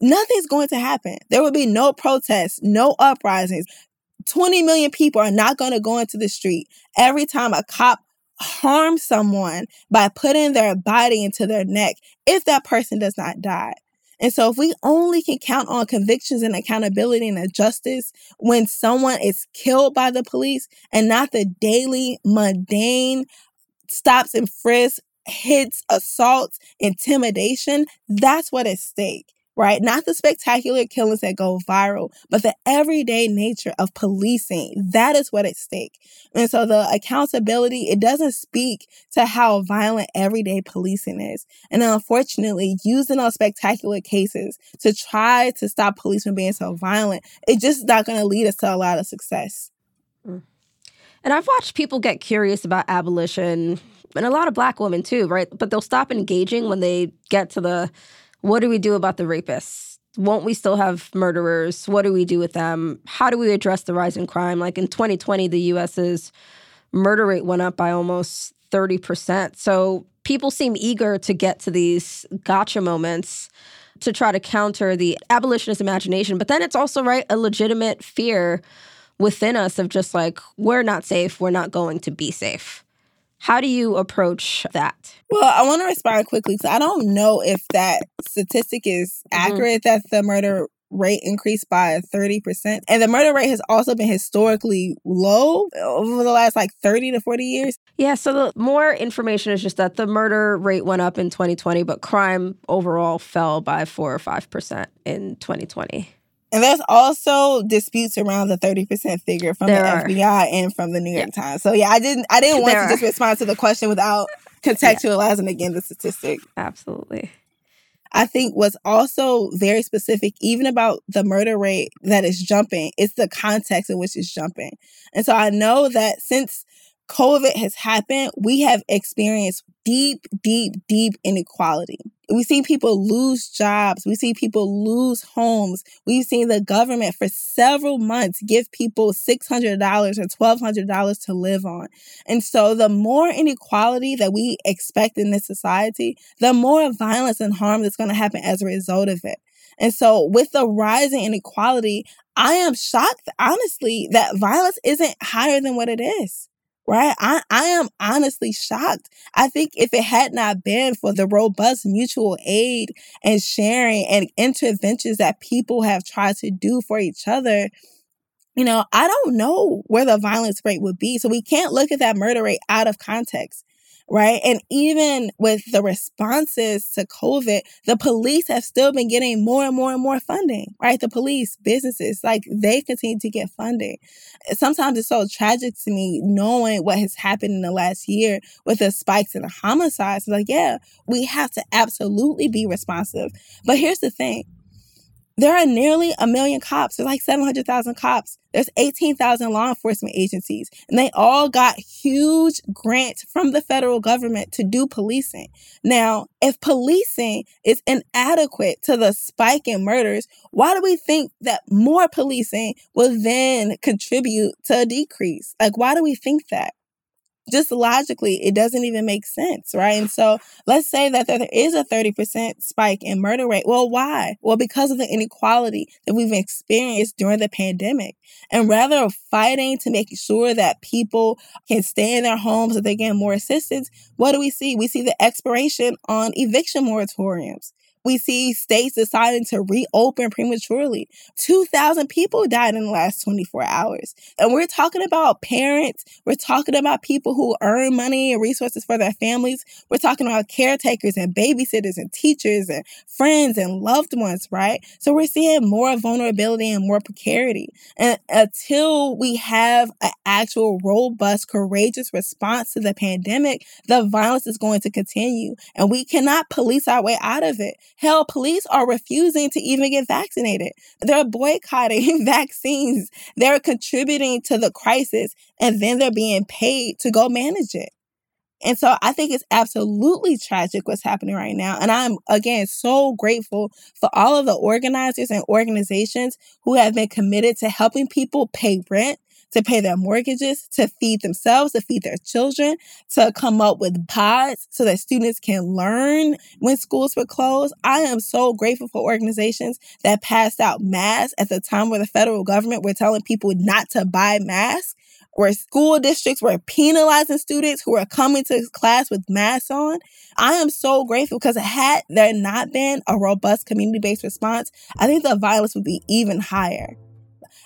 Nothing's going to happen. There will be no protests, no uprisings. 20 million people are not going to go into the street every time a cop harms someone by putting their body into their neck if that person does not die. And so, if we only can count on convictions and accountability and justice when someone is killed by the police and not the daily, mundane stops and frisks, hits, assaults, intimidation, that's what at stake right? Not the spectacular killings that go viral, but the everyday nature of policing. That is what at stake. And so the accountability, it doesn't speak to how violent everyday policing is. And unfortunately, using those spectacular cases to try to stop police from being so violent, it just not going to lead us to a lot of success. Mm. And I've watched people get curious about abolition and a lot of black women too, right? But they'll stop engaging when they get to the what do we do about the rapists? Won't we still have murderers? What do we do with them? How do we address the rise in crime? Like in 2020, the US's murder rate went up by almost 30%. So people seem eager to get to these gotcha moments to try to counter the abolitionist imagination. But then it's also, right, a legitimate fear within us of just like, we're not safe, we're not going to be safe. How do you approach that? Well, I want to respond quickly because I don't know if that statistic is mm-hmm. accurate that the murder rate increased by 30%. And the murder rate has also been historically low over the last like 30 to 40 years. Yeah, so the more information is just that the murder rate went up in 2020, but crime overall fell by 4 or 5% in 2020. And there's also disputes around the 30% figure from there the are. FBI and from the New York yeah. Times. So yeah, I didn't I didn't want there to are. just respond to the question without contextualizing yeah. again the statistic. Absolutely. I think what's also very specific, even about the murder rate that is jumping, it's the context in which it's jumping. And so I know that since COVID has happened, we have experienced deep, deep, deep inequality. We see people lose jobs. We see people lose homes. We've seen the government for several months give people $600 or $1,200 to live on. And so the more inequality that we expect in this society, the more violence and harm that's going to happen as a result of it. And so with the rising inequality, I am shocked, honestly, that violence isn't higher than what it is right? I, I am honestly shocked. I think if it had not been for the robust mutual aid and sharing and interventions that people have tried to do for each other, you know, I don't know where the violence rate would be. So we can't look at that murder rate out of context right? And even with the responses to COVID, the police have still been getting more and more and more funding, right? The police, businesses, like they continue to get funding. Sometimes it's so tragic to me knowing what has happened in the last year with the spikes in the homicides. Like, yeah, we have to absolutely be responsive. But here's the thing there are nearly a million cops. There's like 700,000 cops. There's 18,000 law enforcement agencies, and they all got huge grants from the federal government to do policing. Now, if policing is inadequate to the spike in murders, why do we think that more policing will then contribute to a decrease? Like, why do we think that? Just logically, it doesn't even make sense, right? And so let's say that there is a 30% spike in murder rate. Well, why? Well, because of the inequality that we've experienced during the pandemic. And rather of fighting to make sure that people can stay in their homes, that they get more assistance, what do we see? We see the expiration on eviction moratoriums we see states deciding to reopen prematurely. 2,000 people died in the last 24 hours. And we're talking about parents, we're talking about people who earn money and resources for their families. We're talking about caretakers and babysitters and teachers and friends and loved ones, right? So we're seeing more vulnerability and more precarity. And until we have an actual robust, courageous response to the pandemic, the violence is going to continue. And we cannot police our way out of it. Hell, police are refusing to even get vaccinated. They're boycotting vaccines. They're contributing to the crisis and then they're being paid to go manage it. And so I think it's absolutely tragic what's happening right now. And I'm, again, so grateful for all of the organizers and organizations who have been committed to helping people pay rent, to pay their mortgages, to feed themselves, to feed their children, to come up with pods so that students can learn when schools were closed. I am so grateful for organizations that passed out masks at the time where the federal government were telling people not to buy masks where school districts were penalizing students who were coming to class with masks on. I am so grateful because had there not been a robust community based response, I think the violence would be even higher.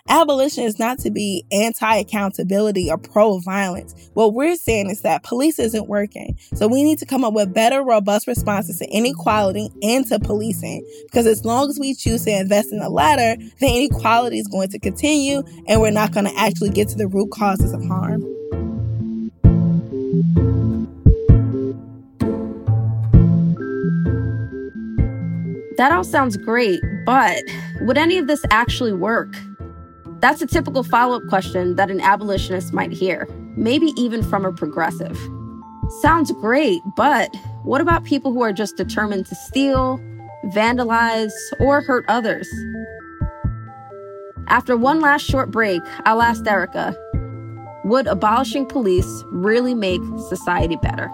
Abolition is not to be anti accountability or pro violence. What we're saying is that police isn't working. So we need to come up with better, robust responses to inequality and to policing. Because as long as we choose to invest in the latter, the inequality is going to continue and we're not going to actually get to the root causes of harm. That all sounds great, but would any of this actually work? That's a typical follow up question that an abolitionist might hear, maybe even from a progressive. Sounds great, but what about people who are just determined to steal, vandalize, or hurt others? After one last short break, I'll ask Derecka Would abolishing police really make society better?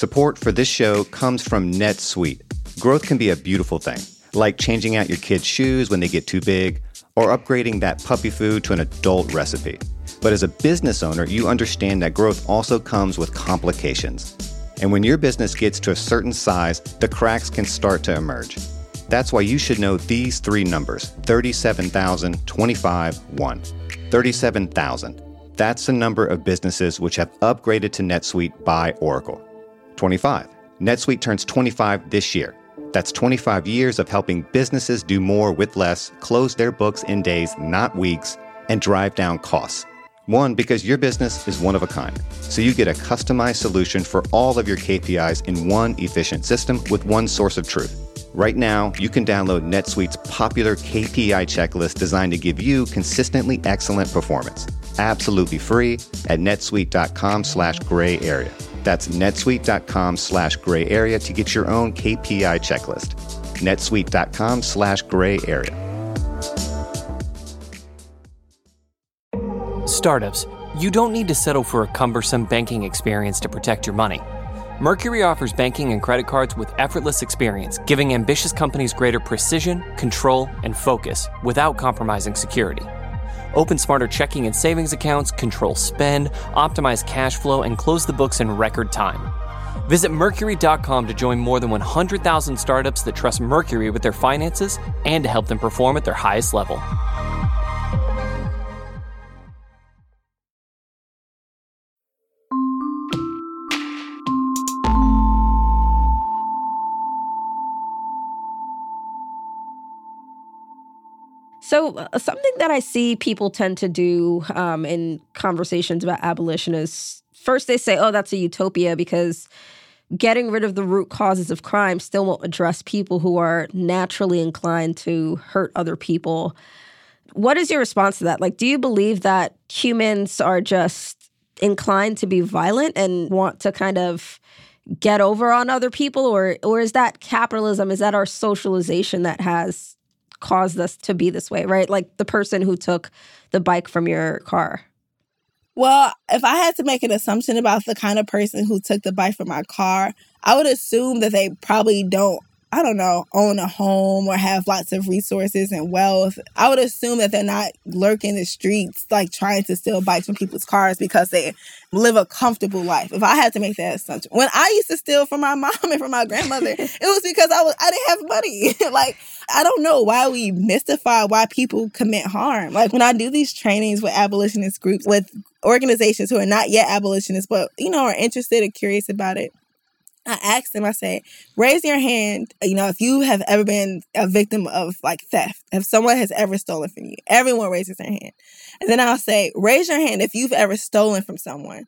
Support for this show comes from NetSuite. Growth can be a beautiful thing, like changing out your kids' shoes when they get too big, or upgrading that puppy food to an adult recipe. But as a business owner, you understand that growth also comes with complications. And when your business gets to a certain size, the cracks can start to emerge. That's why you should know these three numbers 37,000, 25, 1. 37,000. That's the number of businesses which have upgraded to NetSuite by Oracle. 25. NetSuite turns 25 this year. That's 25 years of helping businesses do more with less, close their books in days, not weeks, and drive down costs. One, because your business is one of a kind. So you get a customized solution for all of your KPIs in one efficient system with one source of truth. Right now, you can download NetSuite's popular KPI checklist designed to give you consistently excellent performance. Absolutely free at netsuite.com slash gray area. That's netsuite.com slash gray area to get your own KPI checklist. netsuite.com slash gray area. Startups, you don't need to settle for a cumbersome banking experience to protect your money. Mercury offers banking and credit cards with effortless experience, giving ambitious companies greater precision, control, and focus without compromising security. Open smarter checking and savings accounts, control spend, optimize cash flow, and close the books in record time. Visit Mercury.com to join more than 100,000 startups that trust Mercury with their finances and to help them perform at their highest level. So, uh, something that I see people tend to do um, in conversations about abolition is first they say, oh, that's a utopia because getting rid of the root causes of crime still won't address people who are naturally inclined to hurt other people. What is your response to that? Like, do you believe that humans are just inclined to be violent and want to kind of get over on other people or or is that capitalism is that our socialization that has caused us to be this way, right? Like the person who took the bike from your car. Well, if I had to make an assumption about the kind of person who took the bike from my car, I would assume that they probably don't I don't know, own a home or have lots of resources and wealth. I would assume that they're not lurking the streets, like trying to steal bikes from people's cars because they live a comfortable life. If I had to make that assumption, when I used to steal from my mom and from my grandmother, it was because I was I didn't have money. like I don't know why we mystify why people commit harm. Like when I do these trainings with abolitionist groups, with organizations who are not yet abolitionists, but you know are interested and curious about it I asked them, I said, raise your hand, you know, if you have ever been a victim of like theft, if someone has ever stolen from you, everyone raises their hand. And then I'll say, raise your hand if you've ever stolen from someone.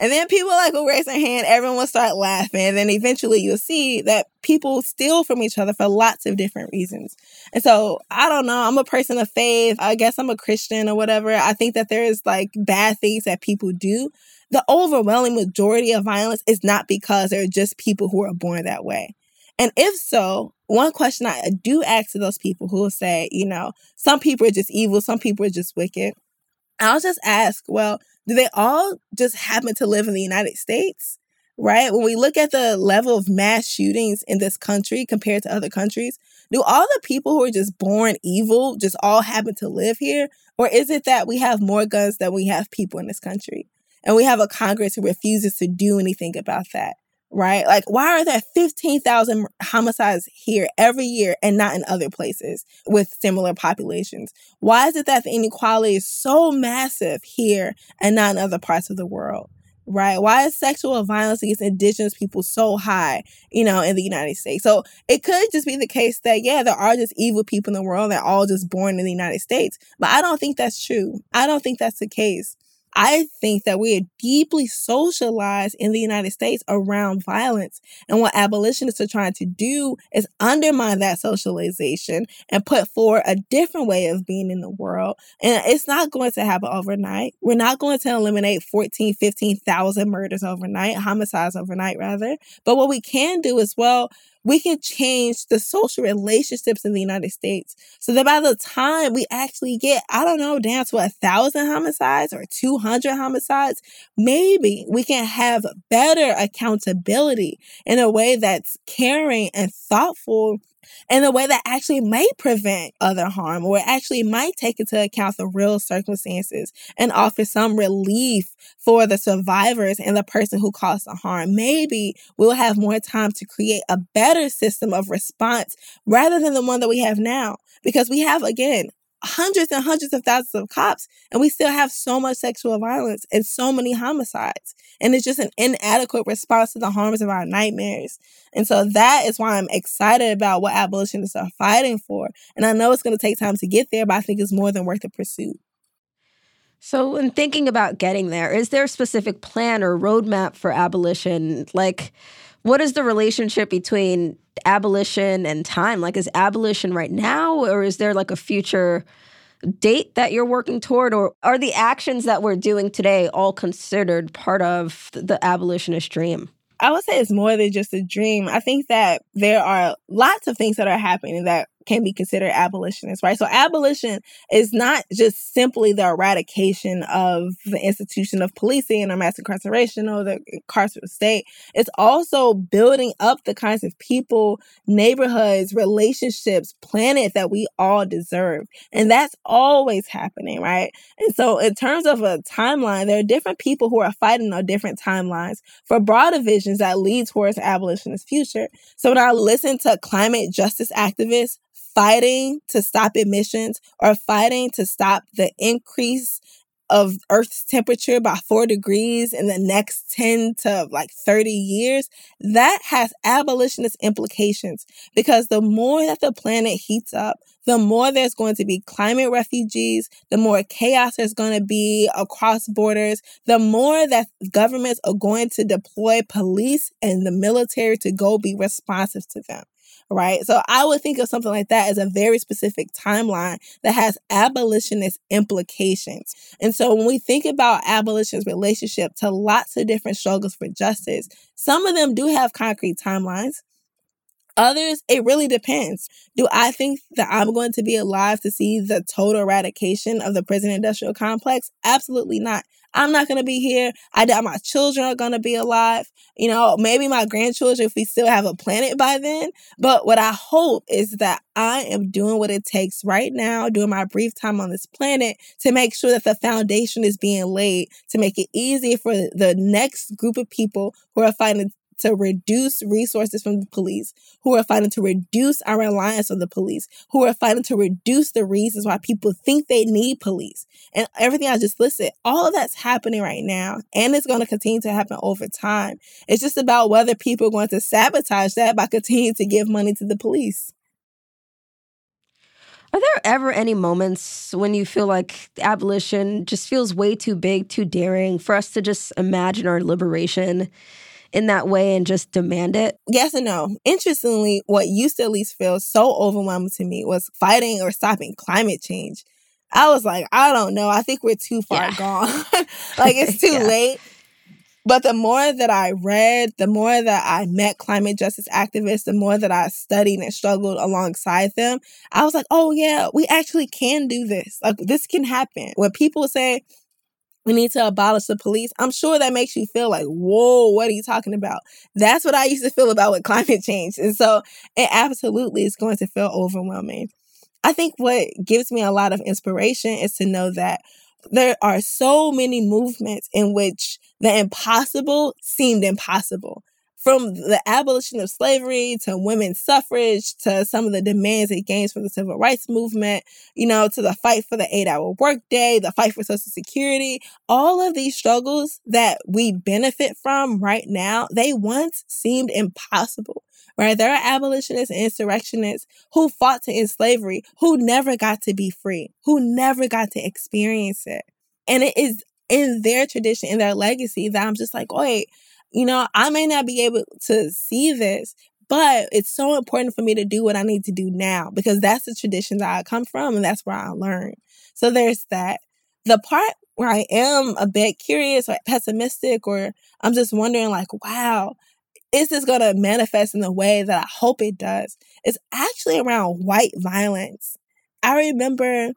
And then people like will raise their hand, everyone will start laughing. And then eventually you'll see that people steal from each other for lots of different reasons. And so I don't know, I'm a person of faith. I guess I'm a Christian or whatever. I think that there's like bad things that people do the overwhelming majority of violence is not because they're just people who are born that way. And if so, one question I do ask to those people who will say, you know, some people are just evil, some people are just wicked. I'll just ask, well, do they all just happen to live in the United States? Right? When we look at the level of mass shootings in this country compared to other countries, do all the people who are just born evil just all happen to live here? Or is it that we have more guns than we have people in this country? And we have a Congress who refuses to do anything about that, right? Like, why are there 15,000 homicides here every year and not in other places with similar populations? Why is it that the inequality is so massive here and not in other parts of the world? right? Why is sexual violence against indigenous people so high, you know, in the United States? So it could just be the case that, yeah, there are just evil people in the world that all just born in the United States. But I don't think that's true. I don't think that's the case. I think that we are deeply socialized in the United States around violence. And what abolitionists are trying to do is undermine that socialization and put forward a different way of being in the world. And it's not going to happen overnight. We're not going to eliminate 14, 15,000 murders overnight, homicides overnight, rather. But what we can do as well, we can change the social relationships in the United States so that by the time we actually get, I don't know, down to a thousand homicides or 200 homicides, maybe we can have better accountability in a way that's caring and thoughtful in a way that actually may prevent other harm or actually might take into account the real circumstances and offer some relief for the survivors and the person who caused the harm. Maybe we'll have more time to create a better system of response rather than the one that we have now. Because we have, again, hundreds and hundreds of thousands of cops, and we still have so much sexual violence and so many homicides. And it's just an inadequate response to the harms of our nightmares. And so that is why I'm excited about what abolitionists are fighting for. And I know it's going to take time to get there, but I think it's more than worth the pursuit. So, in thinking about getting there, is there a specific plan or roadmap for abolition? Like, what is the relationship between abolition and time? Like, is abolition right now, or is there like a future date that you're working toward, or are the actions that we're doing today all considered part of the abolitionist dream? I would say it's more than just a dream. I think that there are lots of things that are happening that can be considered abolitionist, right? So abolition is not just simply the eradication of the institution of policing or mass incarceration or the carceral state. It's also building up the kinds of people, neighborhoods, relationships, planet that we all deserve. And that's always happening, right? And so in terms of a timeline, there are different people who are fighting on different timelines for broader visions that lead towards abolitionist future. So when I listen to climate justice activists fighting to stop emissions or fighting to stop the increase of Earth's temperature by four degrees in the next 10 to like 30 years, that has abolitionist implications. Because the more that the planet heats up, the more there's going to be climate refugees, the more chaos there's going to be across borders, the more that governments are going to deploy police and the military to go be responsive to them right? So I would think of something like that as a very specific timeline that has abolitionist implications. And so when we think about abolition's relationship to lots of different struggles for justice, some of them do have concrete timelines. Others, it really depends. Do I think that I'm going to be alive to see the total eradication of the prison industrial complex? Absolutely not. I'm not going to be here. I doubt my children are going to be alive. You know, maybe my grandchildren if we still have a planet by then. But what I hope is that I am doing what it takes right now, doing my brief time on this planet to make sure that the foundation is being laid to make it easy for the next group of people who are fighting to reduce resources from the police, who are fighting to reduce our reliance on the police, who are fighting to reduce the reasons why people think they need police. And everything I just listed, all of that's happening right now, and it's going to continue to happen over time. It's just about whether people are going to sabotage that by continuing to give money to the police. Are there ever any moments when you feel like abolition just feels way too big, too daring for us to just imagine our liberation in that way and just demand it? Yes and no. Interestingly, what used to at least feel so overwhelming to me was fighting or stopping climate change. I was like, I don't know. I think we're too far yeah. gone. like it's too yeah. late. But the more that I read, the more that I met climate justice activists, the more that I studied and struggled alongside them, I was like, oh, yeah, we actually can do this. Like, this can happen. When people say, we need to abolish the police. I'm sure that makes you feel like, whoa, what are you talking about? That's what I used to feel about with climate change. And so it absolutely is going to feel overwhelming. I think what gives me a lot of inspiration is to know that there are so many movements in which the impossible seemed impossible from the abolition of slavery to women's suffrage to some of the demands it gains from the civil rights movement, you know, to the fight for the eight hour workday, the fight for Social Security, all of these struggles that we benefit from right now, they once seemed impossible. Right? There are abolitionists and insurrectionists who fought to end slavery, who never got to be free, who never got to experience it. And it is in their tradition, in their legacy, that I'm just like, wait, you know, I may not be able to see this, but it's so important for me to do what I need to do now because that's the tradition that I come from and that's where I learn. So there's that. The part where I am a bit curious or pessimistic, or I'm just wondering, like, wow, is this going to manifest in the way that I hope it does? It's actually around white violence. I remember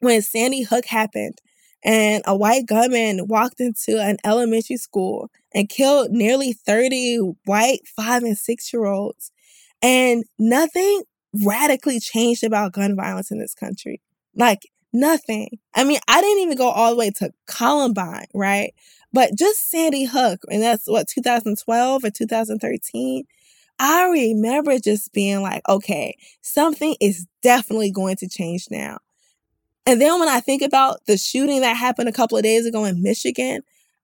when Sandy Hook happened and a white gunman walked into an elementary school and killed nearly 30 white five and six year olds. And nothing radically changed about gun violence in this country. Like, nothing. I mean, I didn't even go all the way to Columbine, right? But just Sandy Hook, and that's what, 2012 or 2013. I remember just being like, okay, something is definitely going to change now. And then when I think about the shooting that happened a couple of days ago in Michigan,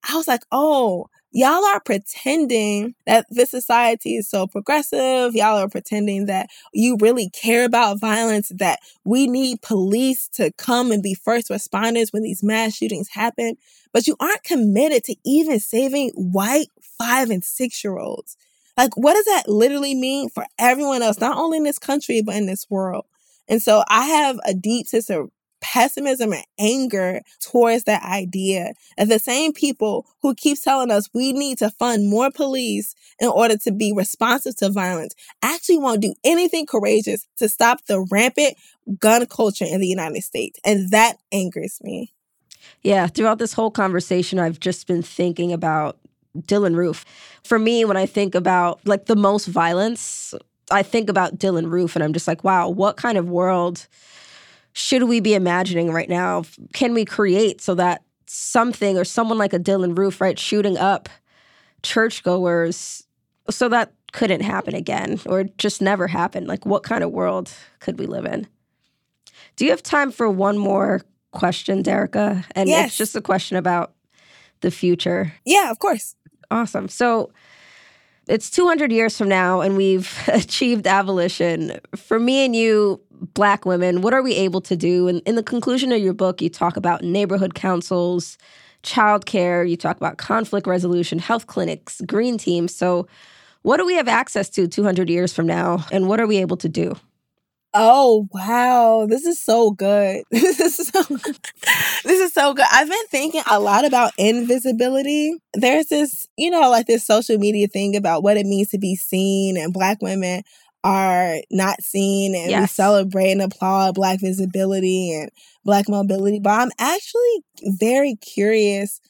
I was like, oh, y'all are pretending that this society is so progressive. Y'all are pretending that you really care about violence, that we need police to come and be first responders when these mass shootings happen. But you aren't committed to even saving white five and six year olds. Like, what does that literally mean for everyone else, not only in this country, but in this world? And so I have a deep sense of pessimism and anger towards that idea. And the same people who keep telling us we need to fund more police in order to be responsive to violence actually won't do anything courageous to stop the rampant gun culture in the United States. And that angers me. Yeah, throughout this whole conversation, I've just been thinking about Dylann Roof. For me, when I think about like the most violence, I think about Dylann Roof and I'm just like, wow, what kind of world should we be imagining right now? Can we create so that something or someone like a Dylann Roof, right, shooting up churchgoers, so that couldn't happen again or just never happen? Like, what kind of world could we live in? Do you have time for one more question, Derecka? And yes. it's just a question about the future. Yeah, of course. Awesome. So, it's 200 years from now and we've achieved abolition. For me and you, black women, what are we able to do? And in the conclusion of your book, you talk about neighborhood councils, childcare, you talk about conflict resolution, health clinics, green teams. So, what do we have access to 200 years from now? And what are we able to do? Oh wow, this is so good. this is so this is so good. I've been thinking a lot about invisibility. There's this, you know, like this social media thing about what it means to be seen and black women are not seen and yes. we celebrate and applaud black visibility and black mobility. But I'm actually very curious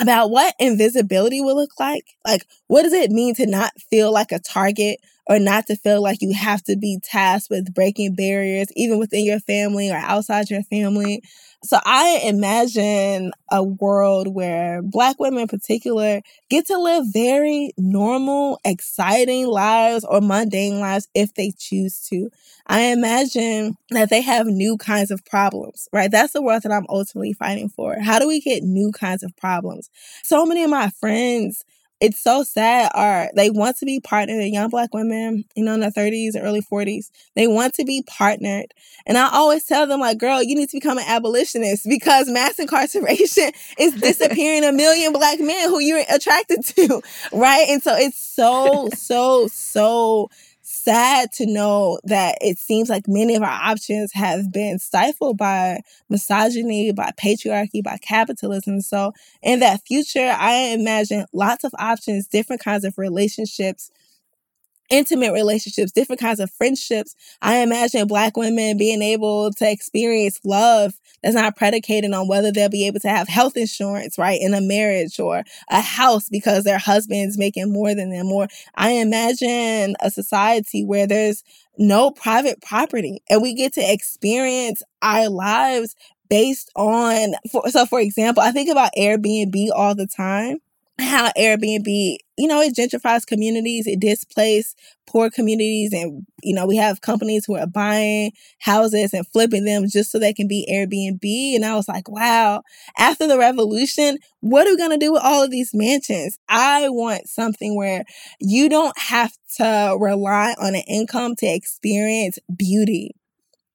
about what invisibility will look like. Like, what does it mean to not feel like a target or not to feel like you have to be tasked with breaking barriers, even within your family or outside your family? So I imagine a world where Black women in particular get to live very normal, exciting lives or mundane lives if they choose to. I imagine that they have new kinds of problems, right? That's the world that I'm ultimately fighting for. How do we get new kinds of problems? So many of my friends it's so sad are they want to be partnered young black women you know in their 30s or early 40s they want to be partnered. And i always tell them like girl you need to become an abolitionist because mass incarceration is disappearing a million black men who you're attracted to right? And so it's so so so sad to know that it seems like many of our options have been stifled by misogyny, by patriarchy, by capitalism. So, in that future, I imagine lots of options, different kinds of relationships intimate relationships, different kinds of friendships. I imagine Black women being able to experience love that's not predicated on whether they'll be able to have health insurance, right, in a marriage or a house because their husband's making more than them. Or I imagine a society where there's no private property and we get to experience our lives based on for, so for example i think about airbnb all the time how Airbnb, you know, it gentrifies communities, it displaces poor communities, and you know, we have companies who are buying houses and flipping them just so they can be Airbnb. And I was like, wow, after the revolution, what are we gonna do with all of these mansions? I want something where you don't have to rely on an income to experience beauty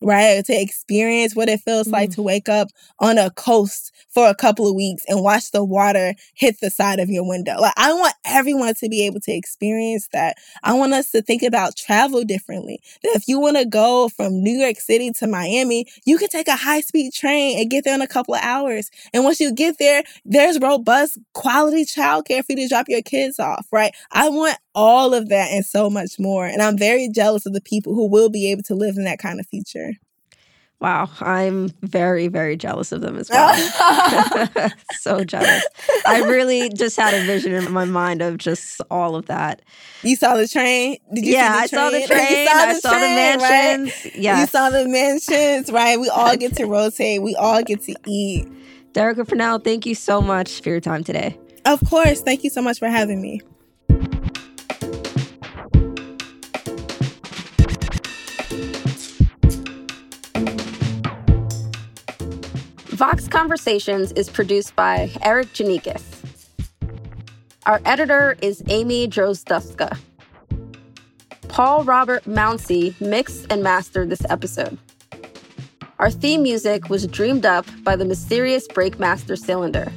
right? To experience what it feels mm. like to wake up on a coast for a couple of weeks and watch the water hit the side of your window. Like, I want everyone to be able to experience that. I want us to think about travel differently. That if you want to go from New York City to Miami, you can take a high speed train and get there in a couple of hours. And once you get there, there's robust quality childcare for you to drop your kids off, right? I want all of that and so much more. And I'm very jealous of the people who will be able to live in that kind of future. Wow, I'm very, very jealous of them as well. so jealous. I really just had a vision in my mind of just all of that. You saw the train? Did you yeah, I saw the train. Saw the I saw train, the mansions. Right? Yeah. You saw the mansions, right? We all get to rotate. We all get to eat. Derecka Purnell, thank you so much for your time today. Of course. Thank you so much for having me. Vox Conversations is produced by Erikk Geannikis. Our editor is Amy Drozdowska. Paul Robert Mounsey mixed and mastered this episode. Our theme music was dreamed up by the mysterious Breakmaster Cylinder.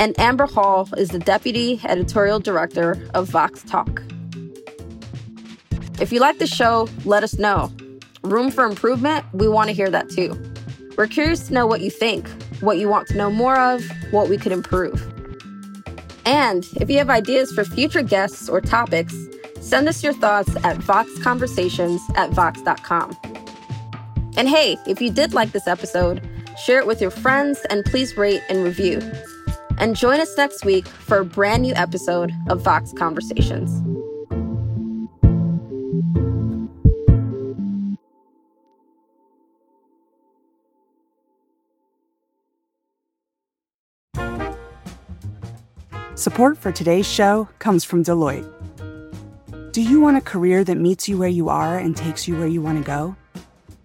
And Amber Hall is the deputy editorial director of Vox Talk. If you like the show, let us know. Room for improvement? We want to hear that too. We're curious to know what you think, what you want to know more of, what we could improve. And if you have ideas for future guests or topics, send us your thoughts at voxconversations at vox.com. And hey, if you did like this episode, share it with your friends and please rate and review. And join us next week for a brand new episode of Vox Conversations. Support for today's show comes from Deloitte. Do you want a career that meets you where you are and takes you where you want to go?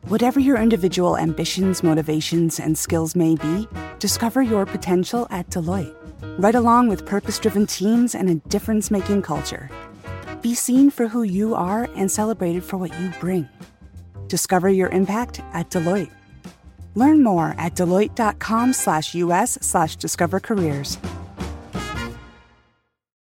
Whatever your individual ambitions, motivations, and skills may be, discover your potential at Deloitte. Right along with purpose driven teams and a difference making culture. Be seen for who you are and celebrated for what you bring. Discover your impact at Deloitte. Learn more at deloitte.com